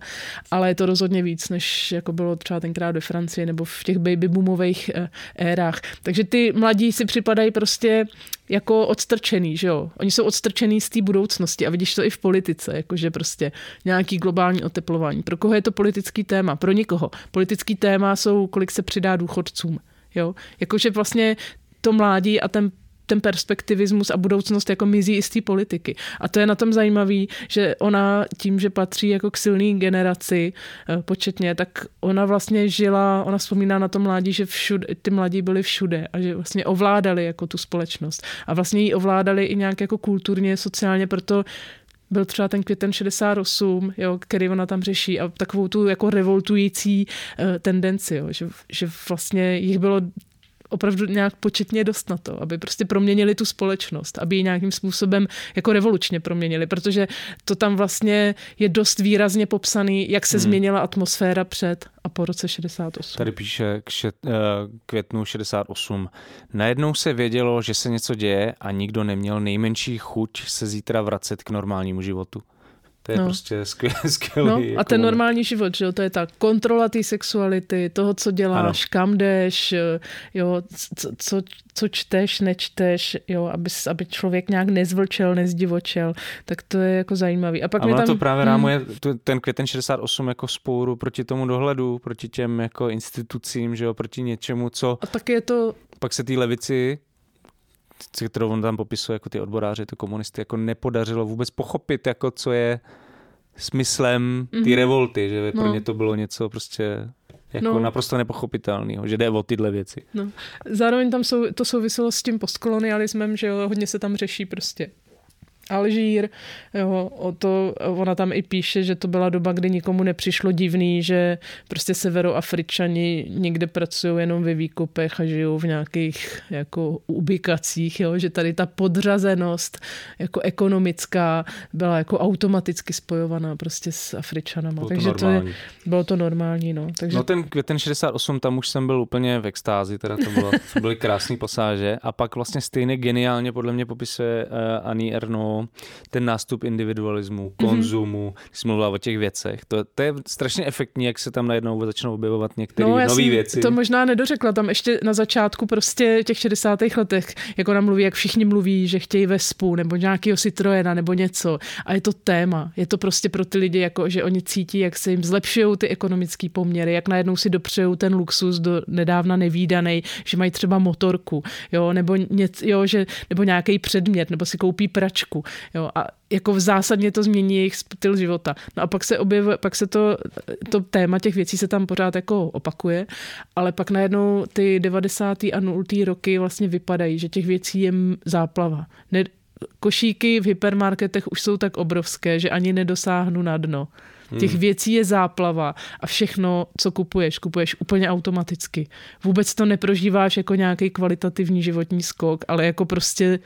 ale je to rozhodně víc, než jako bylo třeba tenkrát ve Francii nebo v těch baby boomových eh, érách. Takže ty mladí si připadají prostě jako odstrčený, že jo? Oni jsou odstrčený z té budoucnosti a vidíš to i v politice, jakože prostě nějaký globální oteplování. Pro koho je to politický téma? Pro nikoho. Politický téma jsou, kolik se přidá důchodcům. Jo? Jakože vlastně to mládí a ten ten perspektivismus a budoucnost jako mizí i z té politiky. A to je na tom zajímavý, že ona tím, že patří jako k silné generaci eh, početně, tak ona vlastně žila, ona vzpomíná na to mládí, že všude, ty mladí byli všude a že vlastně ovládali jako tu společnost. A vlastně ji ovládali i nějak jako kulturně, sociálně, proto byl třeba ten květen 68, jo, který ona tam řeší a takovou tu jako revoltující uh, tendenci, jo, že, že vlastně jich bylo opravdu nějak početně dost na to, aby prostě proměnili tu společnost, aby ji nějakým způsobem jako revolučně proměnili, protože to tam vlastně je dost výrazně popsaný, jak se hmm. změnila atmosféra před a po roce 68. Tady píše k šet, uh, květnu 68. Najednou se vědělo, že se něco děje a nikdo neměl nejmenší chuť se zítra vracet k normálnímu životu. To je no. prostě skvělý, (laughs) skvělý. No, jako a ten normální život, že jo, to je ta kontrola té sexuality, toho, co děláš, ano. kam jdeš, jo, co, co, co čteš, nečteš, jo, aby, aby člověk nějak nezvlčel, nezdivočel, tak to je jako zajímavý. A pak a tam, to právě hmm. rámuje ten květen 68 jako spouru proti tomu dohledu, proti těm jako institucím, že jo, proti něčemu, co... A tak je to... Pak se té levici kterou on tam popisuje jako ty odboráři, ty komunisty, jako nepodařilo vůbec pochopit, jako co je smyslem té mm-hmm. revolty, že no. pro ně to bylo něco prostě jako no. naprosto nepochopitelného, že jde o tyhle věci. No. Zároveň tam jsou, to souviselo s tím postkolonialismem, že jo, hodně se tam řeší prostě Alžír, jo, o to, ona tam i píše, že to byla doba, kdy nikomu nepřišlo divný, že prostě severoafričani někde pracují jenom ve výkopech a žijou v nějakých jako ubikacích, jo, že tady ta podřazenost jako ekonomická byla jako automaticky spojovaná prostě s Afričanama. Bylo Takže to, to je, bylo to normální. No. Takže... no ten květen 68, tam už jsem byl úplně v extázi, teda to, bylo, to byly krásné pasáže a pak vlastně stejně geniálně podle mě popisuje uh, Annie Erno ten nástup individualismu, mhm. konzumu, mm-hmm. když mluvila o těch věcech. To, to je strašně efektní, jak se tam najednou začnou objevovat některé no, nové věci. To možná nedořekla, tam ještě na začátku prostě těch 60. letech, jako nám mluví, jak všichni mluví, že chtějí vespu nebo nějakého Citroena nebo něco. A je to téma. Je to prostě pro ty lidi, jako, že oni cítí, jak se jim zlepšují ty ekonomické poměry, jak najednou si dopřejou ten luxus do nedávna nevýdaný, že mají třeba motorku, jo, nebo, něco, jo, že, nebo nějaký předmět, nebo si koupí pračku. Jo, a jako v zásadně to změní jejich styl života. No a pak se objevuje, pak se to, to téma těch věcí se tam pořád jako opakuje, ale pak najednou ty 90. a 0. roky vlastně vypadají, že těch věcí je záplava. Ne, košíky v hypermarketech už jsou tak obrovské, že ani nedosáhnu na dno. Těch hmm. věcí je záplava a všechno, co kupuješ, kupuješ úplně automaticky. Vůbec to neprožíváš jako nějaký kvalitativní životní skok, ale jako prostě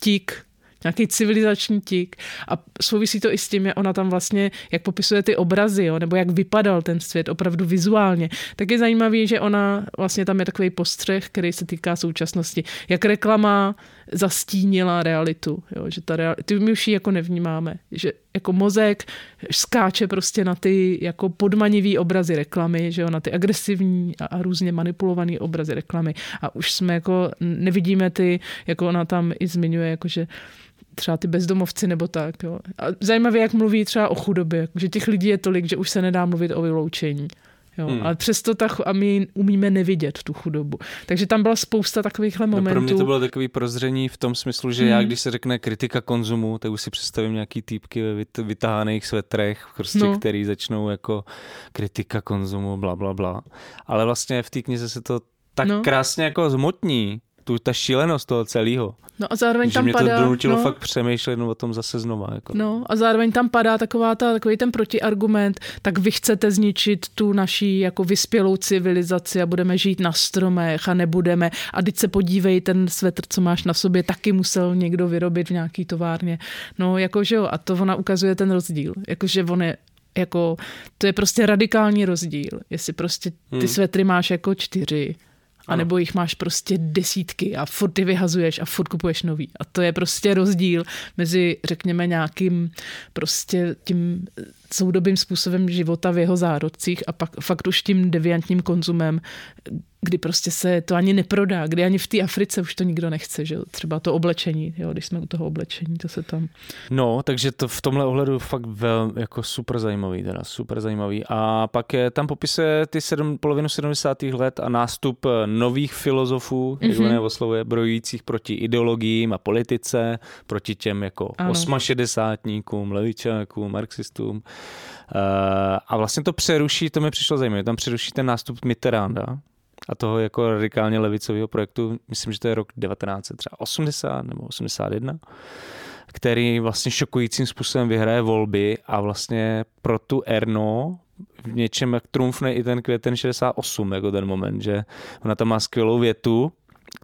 tik nějaký civilizační tik. A souvisí to i s tím, jak ona tam vlastně, jak popisuje ty obrazy, jo, nebo jak vypadal ten svět opravdu vizuálně, tak je zajímavý, že ona vlastně tam je takový postřeh, který se týká současnosti. Jak reklama zastínila realitu, jo, že ta realita, ty my už ji jako nevnímáme, že jako mozek skáče prostě na ty jako podmanivý obrazy reklamy, že jo, na ty agresivní a, a různě manipulované obrazy reklamy. A už jsme jako, nevidíme ty, jako ona tam i zmiňuje, jako že třeba ty bezdomovci nebo tak. Jo. A zajímavé, jak mluví třeba o chudobě, že těch lidí je tolik, že už se nedá mluvit o vyloučení. Jo, hmm. Ale přesto tak a my umíme nevidět tu chudobu. Takže tam byla spousta takovýchhle momentů. No pro mě to bylo takový prozření v tom smyslu, že hmm. já, když se řekne kritika konzumu, tak už si představím nějaký týpky ve vytáhaných svetrech, prostě, no. který začnou jako kritika konzumu, bla, bla, bla. Ale vlastně v té knize se to tak no. krásně jako zmotní, tu, ta šílenost toho celého. No a zároveň že tam mě padá... to donutilo no, fakt přemýšlet o tom zase znova. Jako. No a zároveň tam padá taková ta, takový ten protiargument, tak vy chcete zničit tu naší jako vyspělou civilizaci a budeme žít na stromech a nebudeme. A teď se podívej, ten svetr, co máš na sobě, taky musel někdo vyrobit v nějaký továrně. No jakože jo, a to ona ukazuje ten rozdíl. Jakože on je jako, to je prostě radikální rozdíl. Jestli prostě ty hmm. svetry máš jako čtyři a nebo jich máš prostě desítky a furt ty vyhazuješ a furt kupuješ nový. A to je prostě rozdíl mezi, řekněme, nějakým prostě tím soudobým způsobem života v jeho zárodcích a pak fakt už tím deviantním konzumem, kdy prostě se to ani neprodá, kdy ani v té Africe už to nikdo nechce, že třeba to oblečení, jo, když jsme u toho oblečení, to se tam... No, takže to v tomhle ohledu fakt vel, jako super zajímavý, teda super zajímavý. A pak je, tam popisuje ty sedm, polovinu 70. let a nástup eh, nových filozofů, mm-hmm. jak mhm. oslovuje, brojujících proti ideologiím a politice, proti těm jako osmašedesátníkům, levičákům, marxistům. Uh, a vlastně to přeruší, to mi přišlo zajímavé, tam přeruší ten nástup Mitterranda, a toho jako radikálně levicového projektu, myslím, že to je rok 1980 nebo 81, který vlastně šokujícím způsobem vyhraje volby a vlastně pro tu Erno v něčem jak trumfne i ten květen 68, jako ten moment, že ona tam má skvělou větu,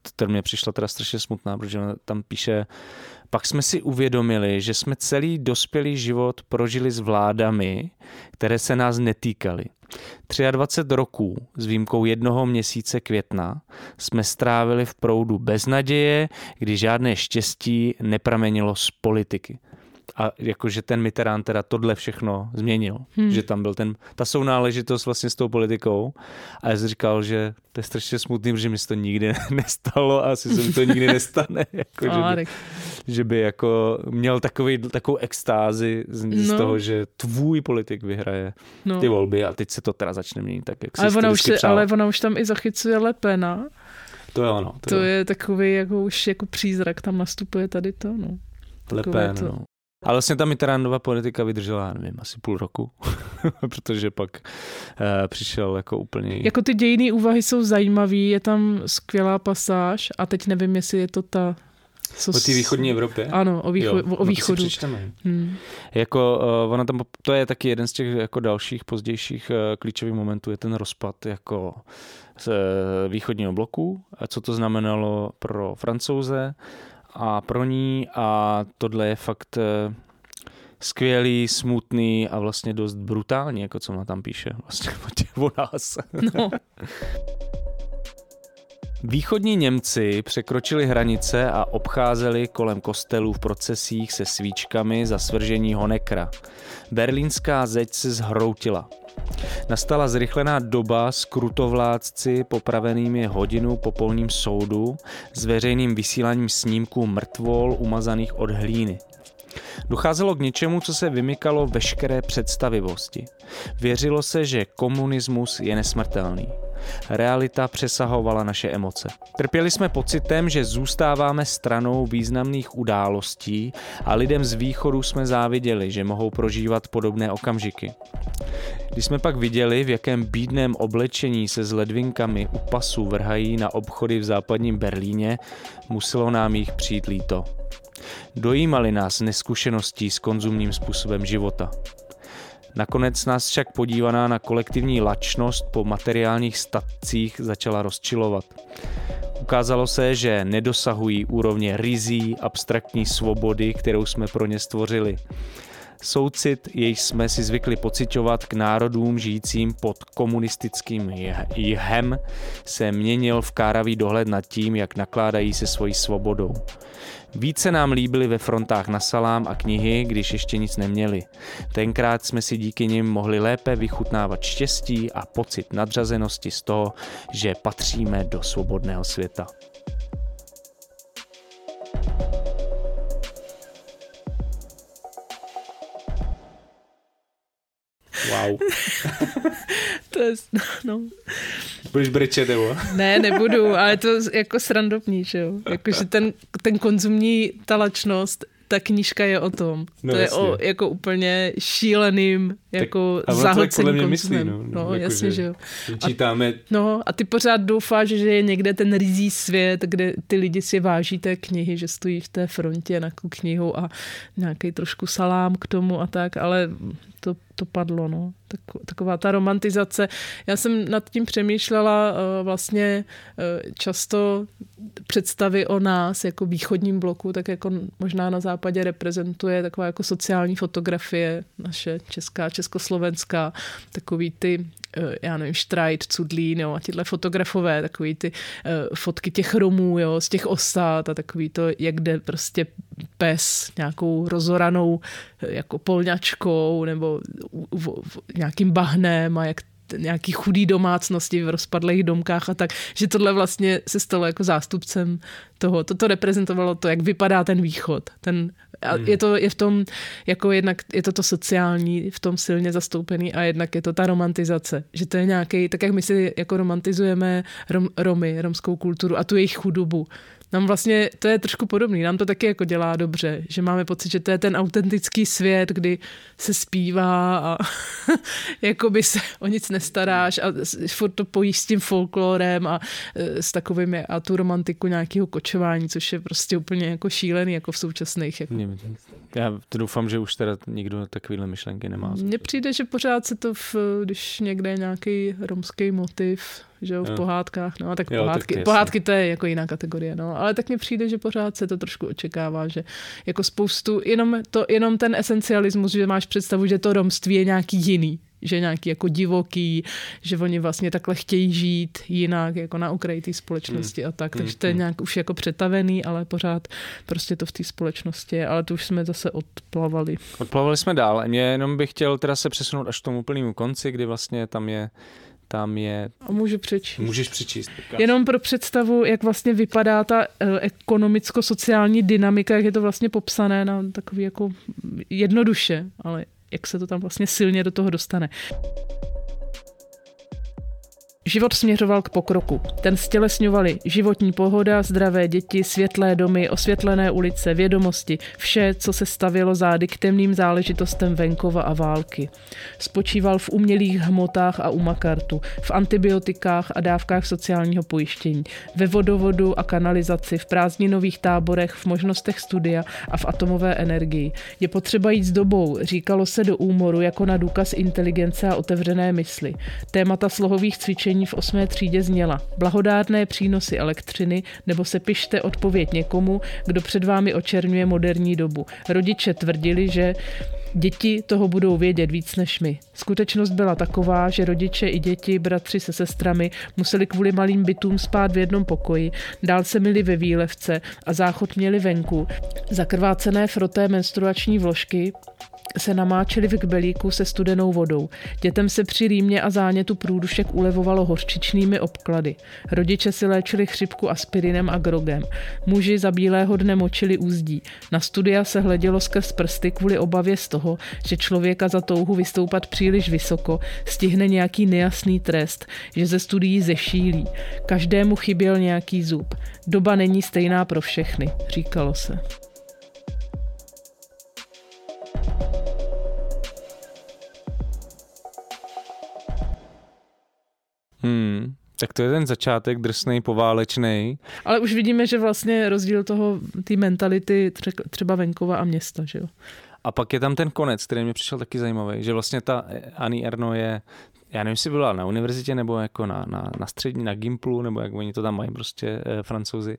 která mě přišla teda strašně smutná, protože ona tam píše, pak jsme si uvědomili, že jsme celý dospělý život prožili s vládami, které se nás netýkaly. 23 roků s výjimkou jednoho měsíce května jsme strávili v proudu bez naděje, kdy žádné štěstí nepramenilo z politiky. A jakože ten Mitterrand teda tohle všechno změnil, hmm. že tam byl ten, ta sounáležitost vlastně s tou politikou a já jsem říkal, že to je strašně smutný, protože mi se to nikdy (laughs) nestalo a asi se mi to nikdy nestane, (laughs) jako, že, by, že by jako měl takový, takovou extázi z, no. z toho, že tvůj politik vyhraje no. ty volby a teď se to teda začne měnit tak, jak ale ona, už se, ale ona už tam i zachycuje Lepena. To je ono. To, to je. je takový jako už jako přízrak, tam nastupuje tady to, no. Lepén, to... no. Ale vlastně ta Mitterrandova politika vydržela, nevím, asi půl roku, (laughs) protože pak uh, přišel jako úplně... Jako ty dějné úvahy jsou zajímavé, je tam skvělá pasáž a teď nevím, jestli je to ta co o té východní Evropě? Ano, o, výcho- jo, o východu. Hmm. Jako, uh, ona tam, to je taky jeden z těch jako dalších pozdějších uh, klíčových momentů, je ten rozpad jako z uh, východního bloku, a co to znamenalo pro francouze a pro ní a tohle je fakt uh, skvělý, smutný a vlastně dost brutální, jako co ona tam píše vlastně (laughs) o nás. No. (laughs) Východní Němci překročili hranice a obcházeli kolem kostelů v procesích se svíčkami za svržení Honekra. Berlínská zeď se zhroutila. Nastala zrychlená doba s krutovládci popravenými hodinu po polním soudu s veřejným vysíláním snímků mrtvol umazaných od hlíny. Docházelo k něčemu, co se vymykalo veškeré představivosti. Věřilo se, že komunismus je nesmrtelný. Realita přesahovala naše emoce. Trpěli jsme pocitem, že zůstáváme stranou významných událostí a lidem z východu jsme záviděli, že mohou prožívat podobné okamžiky. Když jsme pak viděli, v jakém bídném oblečení se s ledvinkami u pasu vrhají na obchody v západním Berlíně, muselo nám jich přijít líto. Dojímali nás neskušeností s konzumním způsobem života. Nakonec nás však podívaná na kolektivní lačnost po materiálních statcích začala rozčilovat. Ukázalo se, že nedosahují úrovně rizí abstraktní svobody, kterou jsme pro ně stvořili. Soucit, jej jsme si zvykli pocitovat k národům žijícím pod komunistickým jihem, se měnil v káravý dohled nad tím, jak nakládají se svojí svobodou. Více nám líbily ve frontách na salám a knihy, když ještě nic neměli. Tenkrát jsme si díky nim mohli lépe vychutnávat štěstí a pocit nadřazenosti z toho, že patříme do svobodného světa. Wow. (laughs) to je, (laughs) no. Budeš brečet, nebo? ne, nebudu, ale to jako srandovní, že jo. Jakože ten, ten konzumní talačnost ta knížka je o tom. No, to jasně. je o jako úplně šíleným jako tak, zahlceným myslí, no, no, no jako, jasně, že, že jo. Čítáme. A, no a ty pořád doufáš, že je někde ten rizí svět, kde ty lidi si váží té knihy, že stojí v té frontě na knihu a nějaký trošku salám k tomu a tak, ale to, to padlo, no. Tak, taková ta romantizace. Já jsem nad tím přemýšlela uh, vlastně uh, často představy o nás jako východním bloku, tak jako možná na západě reprezentuje taková jako sociální fotografie naše česká, československá, takový ty Eh, já nevím, Štrajt, Cudlín, jo, a tyhle fotografové, takový ty uh, fotky těch Romů, jo, z těch osad a takový to, jak jde prostě pes nějakou rozoranou eh, jako polňačkou nebo v, v, nějakým bahnem a jak nějaký chudý domácnosti v rozpadlých domkách a tak, že tohle vlastně se stalo jako zástupcem toho. Toto reprezentovalo to, jak vypadá ten východ. Ten, a hmm. je to je v tom, jako jednak je to to sociální, v tom silně zastoupený a jednak je to ta romantizace, že to je nějaký, tak jak my si jako romantizujeme rom, Romy, romskou kulturu a tu jejich chudobu, nám vlastně to je trošku podobný, nám to taky jako dělá dobře, že máme pocit, že to je ten autentický svět, kdy se zpívá a (laughs) jako by se o nic nestaráš a furt to pojíš s tím folklorem a e, s takovými a tu romantiku nějakého kočování, což je prostě úplně jako šílený jako v současných. Jako. Já to doufám, že už teda nikdo takovýhle myšlenky nemá. Mně přijde, že pořád se to, v, když někde je nějaký romský motiv, že jo, v pohádkách, no, tak jo, pohádky, tak pohádky to je jako jiná kategorie, no, ale tak mi přijde, že pořád se to trošku očekává, že jako spoustu, jenom, to, jenom ten esencialismus, že máš představu, že to romství je nějaký jiný, že nějaký jako divoký, že oni vlastně takhle chtějí žít jinak, jako na okraji té společnosti mm. a tak, takže to je hmm. nějak už jako přetavený, ale pořád prostě to v té společnosti je, ale to už jsme zase odplavali. Odplavali jsme dál, mě jenom bych chtěl teda se přesunout až k tomu úplnému konci, kdy vlastně tam je tam je... A můžu přečíst. Můžeš přečíst. Jenom pro představu, jak vlastně vypadá ta eh, ekonomicko-sociální dynamika, jak je to vlastně popsané na takový jako jednoduše, ale jak se to tam vlastně silně do toho dostane. Život směřoval k pokroku. Ten stělesňovali životní pohoda, zdravé děti, světlé domy, osvětlené ulice, vědomosti, vše, co se stavilo zády k temným záležitostem venkova a války. Spočíval v umělých hmotách a umakartu, v antibiotikách a dávkách sociálního pojištění, ve vodovodu a kanalizaci, v prázdninových táborech, v možnostech studia a v atomové energii. Je potřeba jít s dobou, říkalo se do úmoru jako na důkaz inteligence a otevřené mysli. Témata slohových cvičení cvičení v osmé třídě zněla blahodárné přínosy elektřiny nebo se pište odpověď někomu, kdo před vámi očerňuje moderní dobu. Rodiče tvrdili, že Děti toho budou vědět víc než my. Skutečnost byla taková, že rodiče i děti, bratři se sestrami museli kvůli malým bytům spát v jednom pokoji, dál se mili ve výlevce a záchod měli venku. Zakrvácené froté menstruační vložky se namáčeli v kbelíku se studenou vodou. Dětem se při rýmě a zánětu průdušek ulevovalo hořčičnými obklady. Rodiče si léčili chřipku aspirinem a grogem. Muži za bílého dne močili úzdí. Na studia se hledělo skrz prsty kvůli obavě z toho, že člověka za touhu vystoupat příliš vysoko stihne nějaký nejasný trest, že ze studií zešílí. Každému chyběl nějaký zub. Doba není stejná pro všechny, říkalo se. Hmm. Tak to je ten začátek drsný, poválečný. Ale už vidíme, že vlastně rozdíl toho, té mentality třeba venkova a města, že jo? A pak je tam ten konec, který mi přišel taky zajímavý, že vlastně ta Annie Erno je, já nevím, jestli byla na univerzitě nebo jako na, na, na střední, na Gimplu, nebo jak oni to tam mají prostě e, francouzi,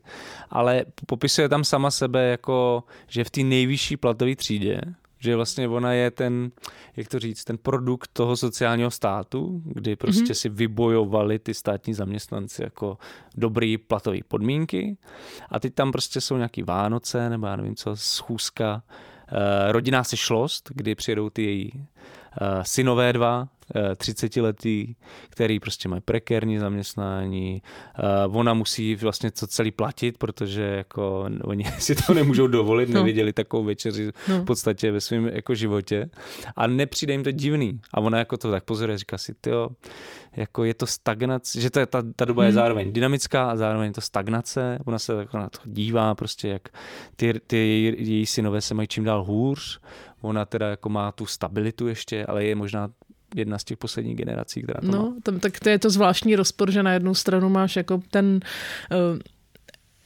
ale popisuje tam sama sebe jako, že v té nejvyšší platové třídě, že vlastně ona je ten, jak to říct, ten produkt toho sociálního státu, kdy prostě mm-hmm. si vybojovali ty státní zaměstnanci jako dobrý platový podmínky a teď tam prostě jsou nějaký Vánoce nebo já nevím co, schůzka, eh, rodinná sešlost, kdy přijedou ty její eh, synové dva, 30 eh, letý, který prostě mají prekérní zaměstnání. Ona musí vlastně to celý platit, protože jako oni (laughs) si to nemůžou dovolit, no. nevěděli takovou večeři no. v podstatě ve svém jako životě. A nepřijde jim to divný. A ona jako to tak pozoruje, říká si, jo, jako je to stagnace, že to je, ta, ta doba hmm. je zároveň dynamická a zároveň je to stagnace. Ona se jako na to dívá, prostě jak ty, ty její synové se mají čím dál hůř. Ona teda jako má tu stabilitu ještě, ale je možná jedna z těch posledních generací, která to no, má. Tam, tak to je to zvláštní rozpor, že na jednu stranu máš jako ten uh,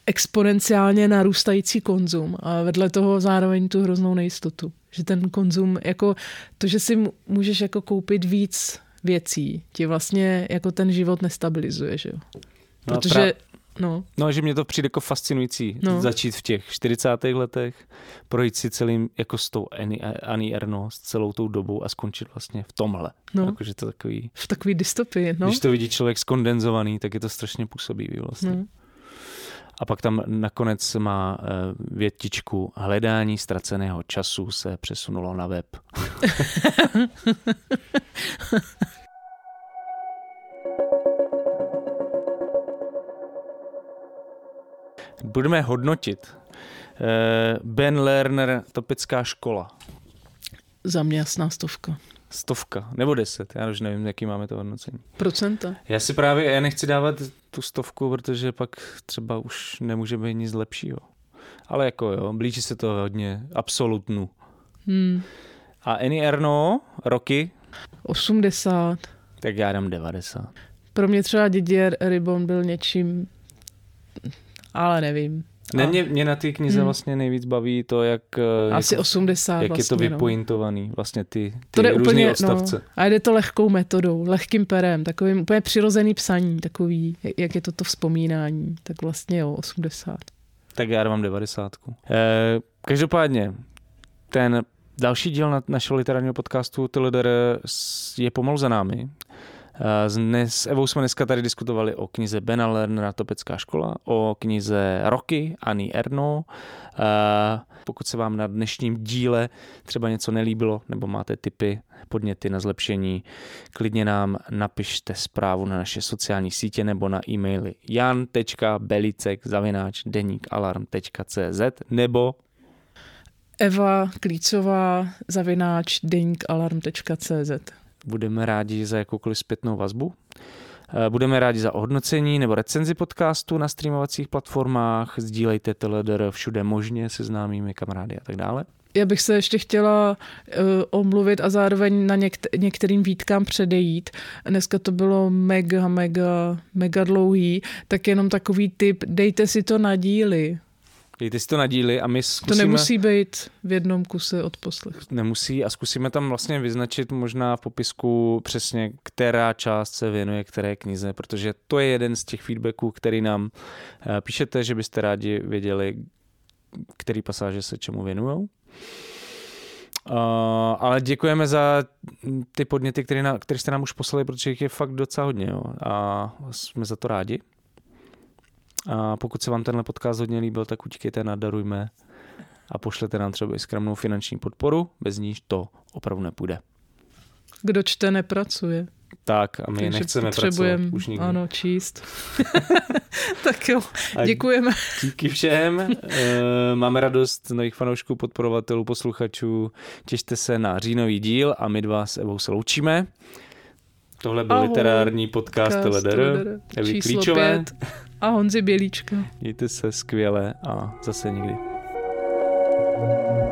exponenciálně narůstající konzum a vedle toho zároveň tu hroznou nejistotu. Že ten konzum, jako to, že si můžeš jako koupit víc věcí, ti vlastně jako ten život nestabilizuje, že jo? No Protože No. no, že mě to přijde jako fascinující no. začít v těch 40. letech, projít si celým jako s tou Annie Ernaux celou tou dobou a skončit vlastně v tomhle. No. Jako, že to takový... V takový dystopii, no. Když to vidí člověk skondenzovaný, tak je to strašně působivý vlastně. No. A pak tam nakonec má uh, větičku hledání ztraceného času se přesunulo na web. (laughs) Budeme hodnotit. Eh, ben Lerner, topická škola. Za mě jasná stovka. Stovka, nebo deset, já už nevím, jaký máme to hodnocení. Procenta? Já si právě, já nechci dávat tu stovku, protože pak třeba už nemůže být nic lepšího. Ale jako jo, blíží se to hodně absolutnu. Hmm. A Annie Erno, roky? 80. Tak já dám 90. Pro mě třeba Didier Ribon byl něčím ale nevím. Ne, mě, mě na té knize hmm. vlastně nejvíc baví to, jak, eh, Asi jak, 80 jak vlastně, je to no. vypointovaný, vlastně ty, ty to různé úplně, no. odstavce. No, a jde to lehkou metodou, lehkým perem, takovým úplně přirozený psaní, takový, jak je to to vzpomínání. Tak vlastně jo, 80. Tak já dávám 90. Eh, každopádně, ten další díl na našeho literárního podcastu Ty je pomalu za námi. Dnes, s Evou jsme dneska tady diskutovali o knize Bena Lernera Topecká škola, o knize Roky Annie Erno. Pokud se vám na dnešním díle třeba něco nelíbilo nebo máte tipy, podněty na zlepšení, klidně nám napište zprávu na naše sociální sítě nebo na e-maily jan.belicek zavináč nebo Eva Klícová zavináč deníkalarm.cz Budeme rádi za jakoukoliv zpětnou vazbu. Eh, budeme rádi za ohodnocení nebo recenzi podcastu na streamovacích platformách. Sdílejte TLDR všude možně se známými kamarády a tak dále. Já bych se ještě chtěla uh, omluvit a zároveň na někt- některým výtkám předejít. Dneska to bylo mega, mega, mega dlouhý, tak jenom takový tip, dejte si to na díly. Dejte si to na díly a my zkusíme... To nemusí být v jednom kuse od poslech. Nemusí a zkusíme tam vlastně vyznačit možná v popisku přesně, která část se věnuje které knize, protože to je jeden z těch feedbacků, který nám eh, píšete, že byste rádi věděli, který pasáže se čemu věnují. Uh, ale děkujeme za ty podněty, které, na, které jste nám už poslali, protože jich je fakt docela hodně jo. a jsme za to rádi. A pokud se vám tenhle podcast hodně líbil, tak utíkejte na Darujme a pošlete nám třeba i skromnou finanční podporu, bez níž to opravdu nepůjde. Kdo čte, nepracuje. Tak a my Takže nechceme pracovat už nikdy. Ano, číst. (laughs) tak jo, děkujeme. díky všem. Eh, máme radost nových fanoušků, podporovatelů, posluchačů. Těšte se na říjnový díl a my dva s Evou se loučíme. Tohle byl Ahoj. literární podcast LDR. Evy Klíčové. Pět. A Honzi Bělíčka. Mějte se skvěle a zase někdy. thank you